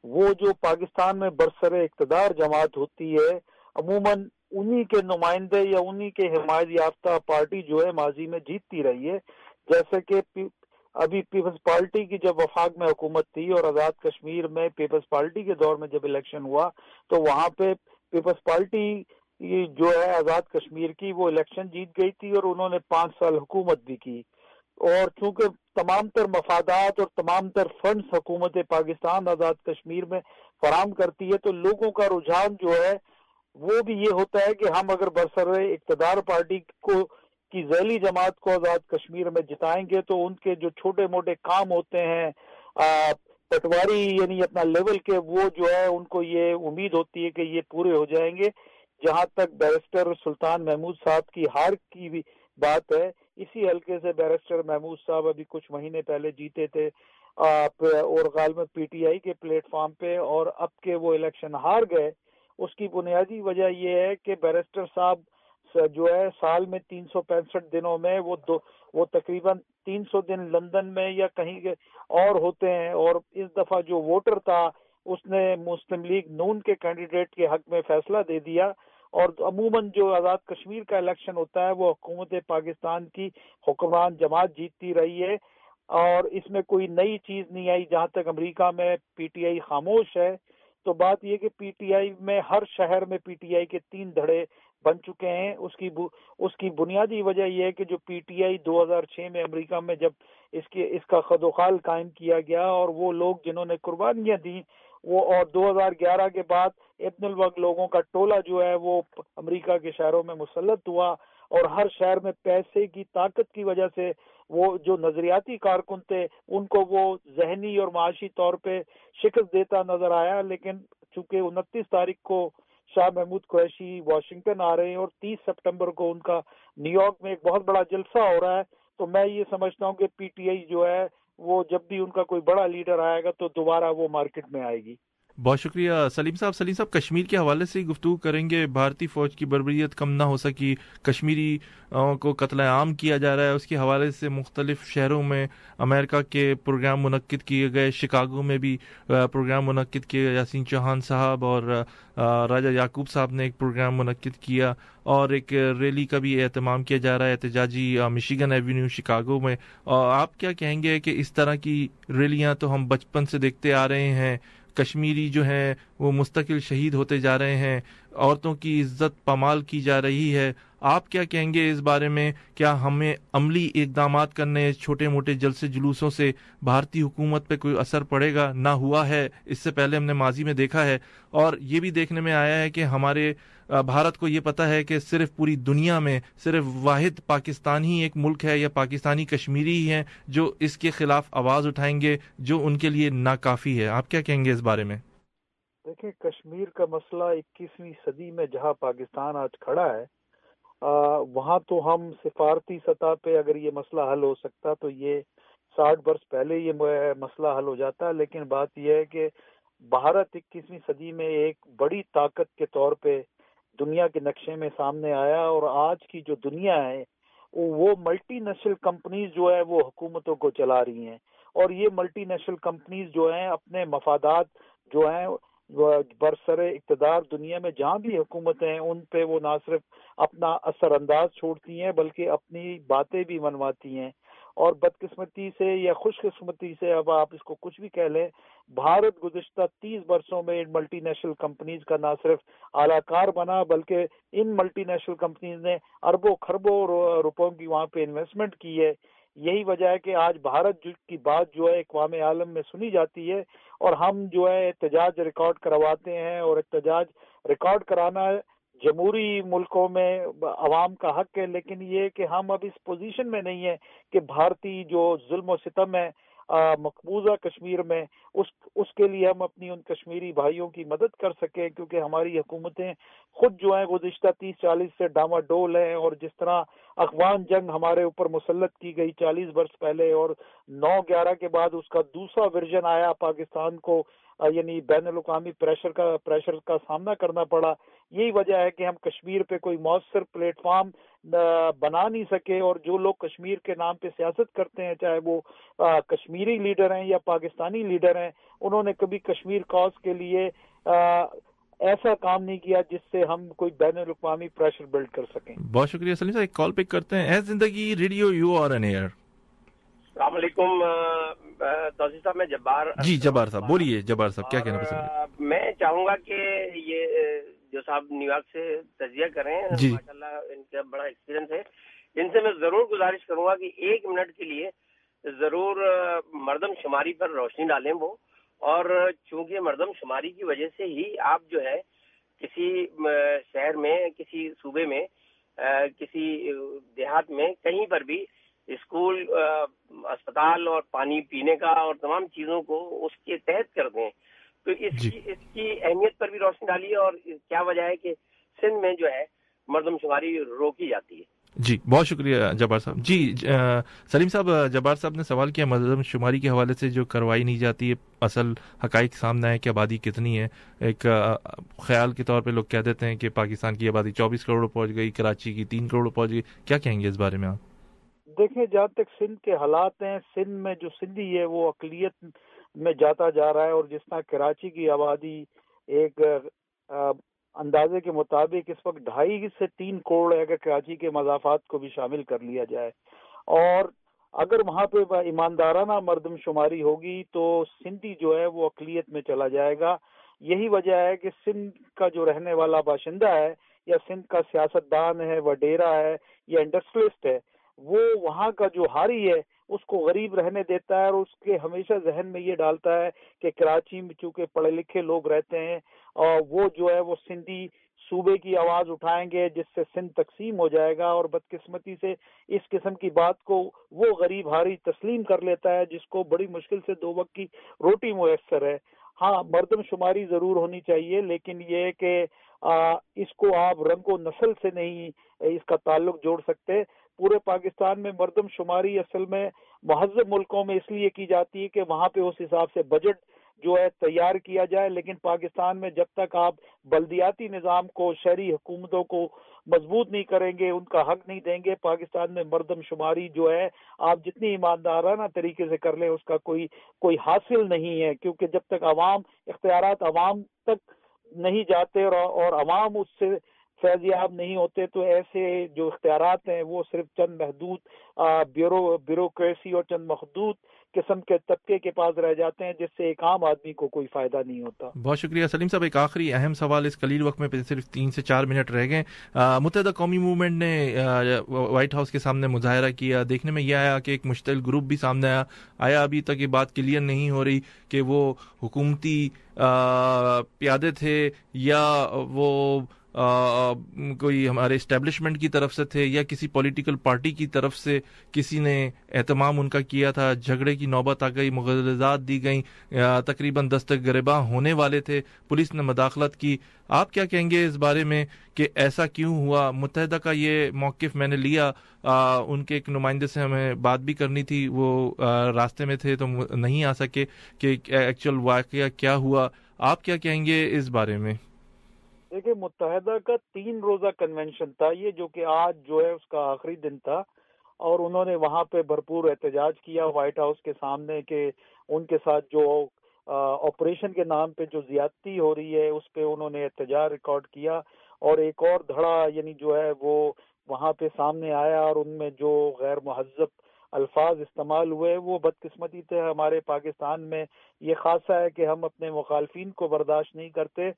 وہ جو پاکستان میں برسر اقتدار جماعت ہوتی ہے، عموماً انہی کے نمائندے یا انہی کے حمایت یافتہ پارٹی جو ہے ماضی میں جیتتی رہی ہے۔ جیسے کہ ابھی پیپلز پارٹی کی جب وفاق میں حکومت تھی اور آزاد کشمیر میں پیپلز پارٹی کے دور میں جب الیکشن ہوا، تو وہاں پہ پیپلز پارٹی جو ہے آزاد کشمیر کی وہ الیکشن جیت گئی تھی اور انہوں نے پانچ سال حکومت بھی کی۔ اور چونکہ تمام تر مفادات اور تمام تر فنڈز حکومت پاکستان آزاد کشمیر میں فراہم کرتی ہے، تو لوگوں کا رجحان جو ہے، وہ بھی یہ ہوتا ہے کہ ہم اگر برسر اقتدار پارٹی کو، کی ذیلی جماعت کو آزاد کشمیر میں جتائیں گے، تو ان کے جو چھوٹے موٹے کام ہوتے ہیں پٹواری یعنی اپنا لیول کے، وہ جو ہے، ان کو یہ امید ہوتی ہے کہ یہ پورے ہو جائیں گے۔ جہاں تک بیرسٹر سلطان محمود صاحب کی ہار کی بھی بات ہے۔ اسی حلقے سے بیرسٹر محمود صاحب ابھی کچھ مہینے پہلے جیتے تھے۔ اور غالب پی ٹی آئی کے پلیٹ فارم پہ اور اب کے وہ الیکشن ہار گئے۔ اس کی بنیادی وجہ یہ ہے کہ بیرسٹر صاحب جو ہے سال میں تین سو پینسٹھ دنوں میں وہ دو، وہ تقریباً تین سو دن لندن میں یا کہیں اور ہوتے ہیں اور اس دفعہ جو ووٹر تھا، اس نے مسلم لیگ نون کے کینڈیڈیٹ کے حق میں فیصلہ دے دیا۔ اور عموماً جو آزاد کشمیر کا الیکشن ہوتا ہے، وہ حکومت پاکستان کی حکمران جماعت جیتتی رہی ہے اور اس میں کوئی نئی چیز نہیں آئی۔ جہاں تک امریکہ میں پی ٹی آئی خاموش ہے، تو بات یہ کہ پی ٹی آئی میں ہر شہر میں پی ٹی آئی کے تین دھڑے بن چکے ہیں۔ اس کی اس کی بنیادی وجہ یہ ہے کہ جو پی ٹی آئی دو ہزار چھ میں امریکہ میں جب اس کے، اس کا خد و خال قائم کیا گیا اور وہ لوگ جنہوں نے قربانیاں دیں وہ اور دو ہزار گیارہ کے بعد ابن الوقت لوگوں کا ٹولہ جو ہے وہ امریکہ کے شہروں میں مسلط ہوا اور ہر شہر میں پیسے کی طاقت کی وجہ سے وہ جو نظریاتی کارکن تھے، ان کو وہ ذہنی اور معاشی طور پہ شکست دیتا نظر آیا۔ لیکن چونکہ انتیس تاریخ کو شاہ محمود قریشی واشنگٹن آ رہے ہیں اور تیس سپٹمبر کو ان کا نیو یارک میں ایک بہت بڑا جلسہ ہو رہا ہے، تو میں یہ سمجھتا ہوں کہ پی ٹی آئی جو ہے وہ جب بھی ان کا کوئی بڑا لیڈر آئے گا تو دوبارہ وہ مارکیٹ میں آئے گی۔ بہت شکریہ۔ سلیم صاحب سلیم صاحب، کشمیر کے حوالے سے گفتگو کریں گے۔ بھارتی فوج کی بربریت کم نہ ہو سکی، کشمیری کو قتل عام کیا جا رہا ہے۔ اس کے حوالے سے مختلف شہروں میں امریکہ کے پروگرام منعقد کیے گئے، شکاگو میں بھی پروگرام منعقد کیے۔ یاسین چوہان صاحب اور راجہ یعقوب صاحب نے ایک پروگرام منعقد کیا اور ایک ریلی کا بھی اہتمام کیا جا رہا ہے احتجاجی مشیگن ایوینیو شکاگو میں۔ آپ کیا کہیں گے کہ اس طرح کی ریلیاں تو ہم بچپن سے دیکھتے آ رہے ہیں۔ کشمیری جو ہیں وہ مستقل شہید ہوتے جا رہے ہیں، عورتوں کی عزت پامال کی جا رہی ہے۔ آپ کیا کہیں گے اس بارے میں؟ کیا ہمیں عملی اقدامات کرنے چھوٹے موٹے جلسے جلوسوں سے بھارتی حکومت پہ کوئی اثر پڑے گا؟ نہ ہوا ہے۔ اس سے پہلے ہم نے ماضی میں دیکھا ہے۔ اور یہ بھی دیکھنے میں آیا ہے کہ ہمارے بھارت کو یہ پتا ہے کہ صرف پوری دنیا میں صرف واحد پاکستان ہی ایک ملک ہے یا پاکستانی کشمیری ہی ہیں جو اس کے خلاف آواز اٹھائیں گے، جو ان کے لیے ناکافی ہے۔ آپ کیا کہیں گے اس بارے میں؟ دیکھیں، کشمیر کا مسئلہ اکیسویں صدی میں جہاں پاکستان آج کھڑا ہے وہاں تو ہم سفارتی سطح پہ اگر یہ مسئلہ حل ہو سکتا تو یہ ساٹھ برس پہلے یہ مسئلہ حل ہو جاتا۔ لیکن بات یہ ہے کہ بھارت اکیسویں صدی میں ایک بڑی طاقت کے طور پہ دنیا کے نقشے میں سامنے آیا اور آج کی جو دنیا ہے، وہ ملٹی نیشنل کمپنیز جو ہے وہ حکومتوں کو چلا رہی ہیں۔ اور یہ ملٹی نیشنل کمپنیز جو ہیں، اپنے مفادات جو ہیں برسر اقتدار دنیا میں جہاں بھی حکومتیں ہیں، ان پہ وہ نہ صرف اپنا اثر انداز چھوڑتی ہیں، بلکہ اپنی باتیں بھی منواتی ہیں۔ اور بدقسمتی سے یا خوش قسمتی سے اب آپ اس کو کچھ بھی کہہ لیں، بھارت گزشتہ تیس برسوں میں ان ملٹی نیشنل کمپنیز کا نہ صرف اعلی کار بنا بلکہ ان ملٹی نیشنل کمپنیز نے اربوں خربوں روپوں کی وہاں پہ انویسٹمنٹ کی ہے۔ یہی وجہ ہے کہ آج بھارت کی بات جو ہے اقوام عالم میں سنی جاتی ہے اور ہم جو ہے احتجاج ریکارڈ کرواتے ہیں اور احتجاج ریکارڈ کرانا جمہوری ملکوں میں عوام کا حق ہے، لیکن یہ کہ ہم اب اس پوزیشن میں نہیں ہیں کہ بھارتی جو ظلم و ستم ہے مقبوضہ کشمیر میں، اس اس کے لیے ہم اپنی ان کشمیری بھائیوں کی مدد کر سکیں، کیونکہ ہماری حکومتیں خود جو ہیں، گزشتہ تیس چالیس سے ڈاما ڈول ہیں، اور جس طرح افغان جنگ ہمارے اوپر مسلط کی گئی چالیس برس پہلے، اور نو گیارہ کے بعد اس کا دوسرا ورژن آیا، پاکستان کو یعنی بین الاقوامی پریشر کا پریشر کا سامنا کرنا پڑا۔ یہی وجہ ہے کہ ہم کشمیر پہ کوئی مؤثر پلیٹ فارم بنا نہیں سکے اور جو لوگ کشمیر کے نام پہ سیاست کرتے ہیں چاہے وہ کشمیری لیڈر ہیں یا پاکستانی لیڈر ہیں انہوں نے کبھی کشمیر کاز کے لیے ایسا کام نہیں کیا جس سے ہم کوئی بین الاقوامی پریشر بلڈ کر سکیں۔ بہت شکریہ سلیم صاحب ایک کال پک کرتے ہیں۔ زندگی ریڈیو یو اور السلام علیکم توسیع صاحب میں جبار جی جبار صاحب بولیے جبار صاحب کیا کہنا پسند میں چاہوں گا کہ یہ جو صاحب نیو یارک سے تجزیہ کریں جی۔ ماشاء اللہ ان کا بڑا ایکسپیرینس ہے۔ ان سے میں ضرور گزارش کروں گا کہ ایک منٹ کے لیے ضرور مردم شماری پر روشنی ڈالیں وہ۔ اور چونکہ مردم شماری کی وجہ سے ہی آپ جو ہے کسی شہر میں کسی صوبے میں کسی دیہات میں کہیں پر بھی اسکول اسپتال اور پانی پینے کا اور تمام چیزوں کو اس کے تحت کر دیں۔ تو اس جی. کی اس کی اہمیت پر بھی روشنی ڈالی اور کیا وجہ ہے کہ سندھ میں جو ہے مردم شماری روکی جاتی ہے۔ جی بہت شکریہ جبار صاحب۔ جی سلیم صاحب جبار صاحب نے سوال کیا مردم شماری کے حوالے سے جو کروائی نہیں جاتی ہے اصل حقائق سامنا ہے کہ آبادی کتنی ہے؟ ایک خیال کے طور پہ لوگ کہہ دیتے ہیں کہ پاکستان کی آبادی چوبیس کروڑ پہنچ گئی کراچی کی تین کروڑ پہنچ گئی۔ کیا کہیں گے اس بارے میں آپ؟ دیکھیں جہاں تک سندھ کے حالات ہیں سندھ میں جو سندھی ہے وہ اقلیت میں جاتا جا رہا ہے اور جس طرح کراچی کی آبادی ایک اندازے کے مطابق اس وقت ڈھائی سے تین کروڑ ہے، اگر کراچی کے مضافات کو بھی شامل کر لیا جائے۔ اور اگر وہاں پہ ایماندارانہ مردم شماری ہوگی تو سندھی جو ہے وہ اقلیت میں چلا جائے گا۔ یہی وجہ ہے کہ سندھ کا جو رہنے والا باشندہ ہے یا سندھ کا سیاست دان ہے، وڈیرا ہے یا انڈسٹریلسٹ ہے، وہ وہاں کا جو ہاری ہے اس کو غریب رہنے دیتا ہے اور اس کے ہمیشہ ذہن میں یہ ڈالتا ہے کہ کراچی میں چونکہ پڑھے لکھے لوگ رہتے ہیں، اور وہ جو ہے وہ سندھی صوبے کی آواز اٹھائیں گے جس سے سندھ تقسیم ہو جائے گا اور بدقسمتی سے اس قسم کی بات کو وہ غریب ہاری تسلیم کر لیتا ہے جس کو بڑی مشکل سے دو وقت کی روٹی میسر ہے۔ ہاں مردم شماری ضرور ہونی چاہیے، لیکن یہ کہ اس کو آپ رنگ و نسل سے نہیں اس کا تعلق جوڑ سکتے۔ پورے پاکستان میں مردم شماری اصل میں مہذب ملکوں میں اس لیے کی جاتی ہے کہ وہاں پہ اس حساب سے بجٹ جو ہے تیار کیا جائے، لیکن پاکستان میں جب تک آپ بلدیاتی نظام کو، شہری حکومتوں کو مضبوط نہیں کریں گے، ان کا حق نہیں دیں گے، پاکستان میں مردم شماری جو ہے، آپ جتنی ایماندارانہ طریقے سے کر لیں، اس کا کوئی کوئی حاصل نہیں ہے، کیونکہ جب تک عوام، اختیارات عوام تک نہیں جاتے اور عوام اس سے فیض یاب نہیں ہوتے تو ایسے جو اختیارات ہیں وہ صرف چند محدود بیوروکریسی اور چند محدود قسم کے طبقے کے پاس رہ جاتے ہیں، جس سے ایک عام آدمی کو کوئی فائدہ نہیں ہوتا۔ بہت شکریہ سلیم صاحب، ایک آخری اہم سوال اس کلیل وقت میں صرف تین سے چار منٹ رہ گئے۔ متحدہ قومی موومنٹ نے وائٹ ہاؤس کے سامنے مظاہرہ کیا۔ دیکھنے میں یہ آیا کہ ایک مشتعل گروپ بھی سامنے آیا۔ آیا ابھی تک یہ بات کلیئر نہیں ہو رہی کہ وہ حکومتی پیادے تھے یا وہ کوئی ہمارے اسٹیبلشمنٹ کی طرف سے تھے یا کسی پولیٹیکل پارٹی کی طرف سے کسی نے اہتمام ان کا کیا تھا، جھگڑے کی نوبت آ گئی مغرضات دی گئیں تقریباً دستک گرباں ہونے والے تھے، پولیس نے مداخلت کی۔ آپ کیا کہیں گے اس بارے میں کہ ایسا کیوں ہوا؟ متحدہ کا یہ موقف میں نے لیا۔ ان کے ایک نمائندے سے ہمیں بات بھی کرنی تھی، وہ راستے میں تھے تو نہیں آ سکے کہ ایکچوئل واقعہ کیا ہوا۔ آپ کیا کہیں گے اس بارے میں؟ دیکھیں متحدہ کا تین روزہ کنونشن تھا یہ جو کہ آج جو ہے اس کا آخری دن تھا اور انہوں نے وہاں پہ بھرپور احتجاج کیا وائٹ ہاؤس کے سامنے کہ ان کے ساتھ جو آپریشن کے نام پہ جو زیادتی ہو رہی ہے اس پہ انہوں نے احتجاج ریکارڈ کیا اور ایک اور دھڑا یعنی جو ہے وہ وہاں پہ سامنے آیا اور ان میں جو غیر مہذب الفاظ استعمال ہوئے وہ بدقسمتی تھے ہمارے پاکستان میں یہ خاصا ہے کہ ہم اپنے مخالفین کو برداشت نہیں کرتے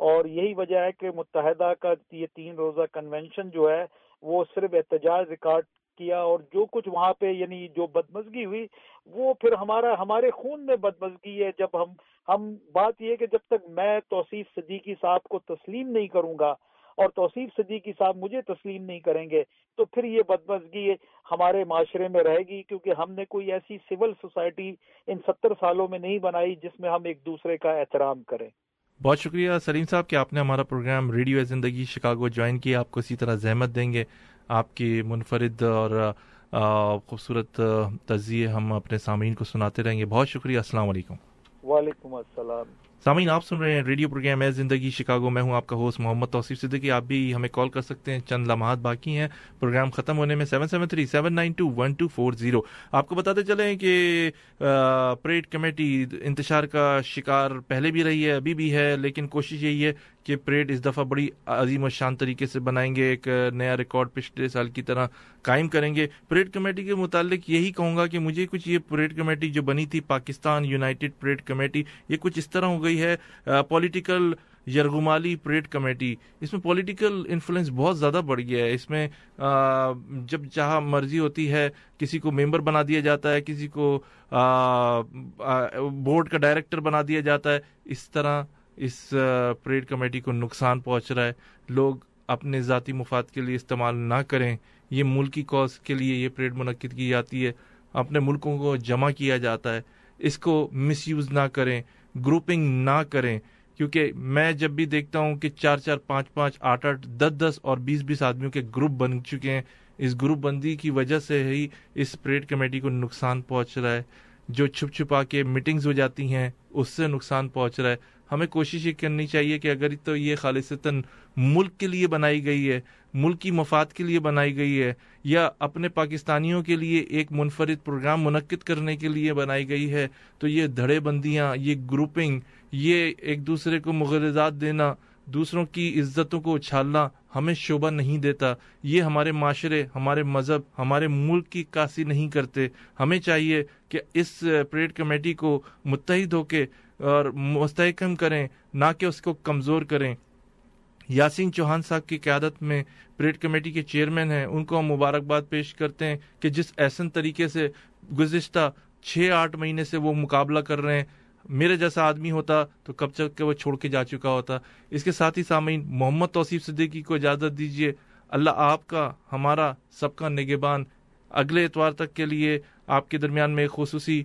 اور یہی وجہ ہے کہ متحدہ کا یہ تین روزہ کنونشن جو ہے وہ صرف احتجاج ریکارڈ کیا اور جو کچھ وہاں پہ یعنی جو بدمزگی ہوئی وہ پھر ہمارا ہمارے خون میں بدمزگی ہے جب ہم ہم بات یہ کہ جب تک میں توصیف صدیقی صاحب کو تسلیم نہیں کروں گا اور توصیف صدیقی صاحب مجھے تسلیم نہیں کریں گے تو پھر یہ بدمزگی ہمارے معاشرے میں رہے گی کیونکہ ہم نے کوئی ایسی سول سوسائٹی ان ستر سالوں میں نہیں بنائی جس میں ہم ایک دوسرے کا احترام کریں۔ بہت شکریہ سلیم صاحب کہ آپ نے ہمارا programme radio Zindagi Chicago join کیا، آپ کو اسی طرح زحمت دیں گے، آپ کی منفرد اور خوبصورت تجزیے ہم اپنے سامعین کو سناتے رہیں گے۔ بہت شکریہ، السلام علیکم۔ وعلیکم السلام۔ سامعین، آپ سن رہے ہیں ریڈیو پروگرام ہے زندگی شکاگو، میں ہوں آپ کا ہوسٹ محمد توصیف صدیقی۔ آپ بھی ہمیں کال کر سکتے ہیں، چند لمحات باقی ہیں۔ پروگرام ختم ہونے میں seven seven three seven nine two one two four zero آپ کو بتاتے چلیں کہ پریڈ کمیٹی انتشار کا شکار پہلے بھی رہی ہے، ابھی بھی ہے، لیکن کوشش یہی ہے کہ پریڈ اس دفعہ بڑی عظیم و شان طریقے سے بنائیں گے، ایک نیا ریکارڈ پچھلے سال کی طرح قائم کریں گے۔ پریڈ کمیٹی کے متعلق یہی کہوں گا کہ مجھے کچھ یہ پریڈ کمیٹی جو بنی تھی، پاکستان یونائٹڈ پریڈ کمیٹی، یہ کچھ اس طرح ہو گئی ہے پولیٹیکل یرغمالی پریڈ کمیٹی۔ اس میں پولیٹیکل انفلوئنس بہت زیادہ بڑھ گیا ہے۔ اس میں جب جہاں مرضی ہوتی ہے، کسی کو ممبر بنا دیا جاتا ہے، کسی کو بورڈ کا ڈائریکٹر بنا دیا جاتا ہے۔ اس طرح اس پریڈ کمیٹی کو نقصان پہنچ رہا ہے۔ لوگ اپنے ذاتی مفاد کے لیے استعمال نہ کریں۔ یہ ملکی کاز کے لیے یہ پریڈ منعقد کی جاتی ہے۔ اپنے ملکوں کو جمع کیا جاتا ہے۔ اس کو مس یوز نہ کریں۔ گروپنگ نہ کریں۔ کیونکہ میں جب بھی دیکھتا ہوں کہ چار چار پانچ پانچ آٹھ آٹھ دس دس اور بیس بیس آدمیوں کے گروپ بن چکے ہیں، اس گروپ بندی کی وجہ سے ہی اس پریڈ کمیٹی کو نقصان پہنچ رہا ہے۔ جو چھپ چھپا کے میٹنگز ہو جاتی ہیں، اس سے نقصان پہنچ رہا ہے۔ ہمیں کوشش یہ کرنی چاہیے کہ اگر تو یہ خالصتاً ملک کے لیے بنائی گئی ہے، ملکی مفاد کے لیے بنائی گئی ہے، یا اپنے پاکستانیوں کے لیے ایک منفرد پروگرام منعقد کرنے کے لیے بنائی گئی ہے، تو یہ دھڑے بندیاں، یہ گروپنگ، یہ ایک دوسرے کو مغرضات دینا، دوسروں کی عزتوں کو اچھالنا ہمیں شعبہ نہیں دیتا۔ یہ ہمارے معاشرے، ہمارے مذہب، ہمارے ملک کی کاسی نہیں کرتے۔ ہمیں چاہیے کہ اس پریڈ کمیٹی کو متحد ہو کے اور مستحکم کریں، نہ کہ اس کو کمزور کریں۔ یاسین چوہان صاحب کی قیادت میں پریڈ کمیٹی کے چیئرمین ہیں۔ ان کو ہم مبارکباد پیش کرتے ہیں کہ جس احسن طریقے سے گزشتہ چھ آٹھ مہینے سے وہ مقابلہ کر رہے ہیں۔ میرے جیسا آدمی ہوتا تو کب تک کہ وہ چھوڑ کے جا چکا ہوتا۔ اس کے ساتھ ہی سامعین، محمد توصیف صدیقی کو اجازت دیجیے اللہ آپ کا، ہمارا سب کا نگبان اگلے اتوار تک کے لیے آپ کے درمیان میں خصوصی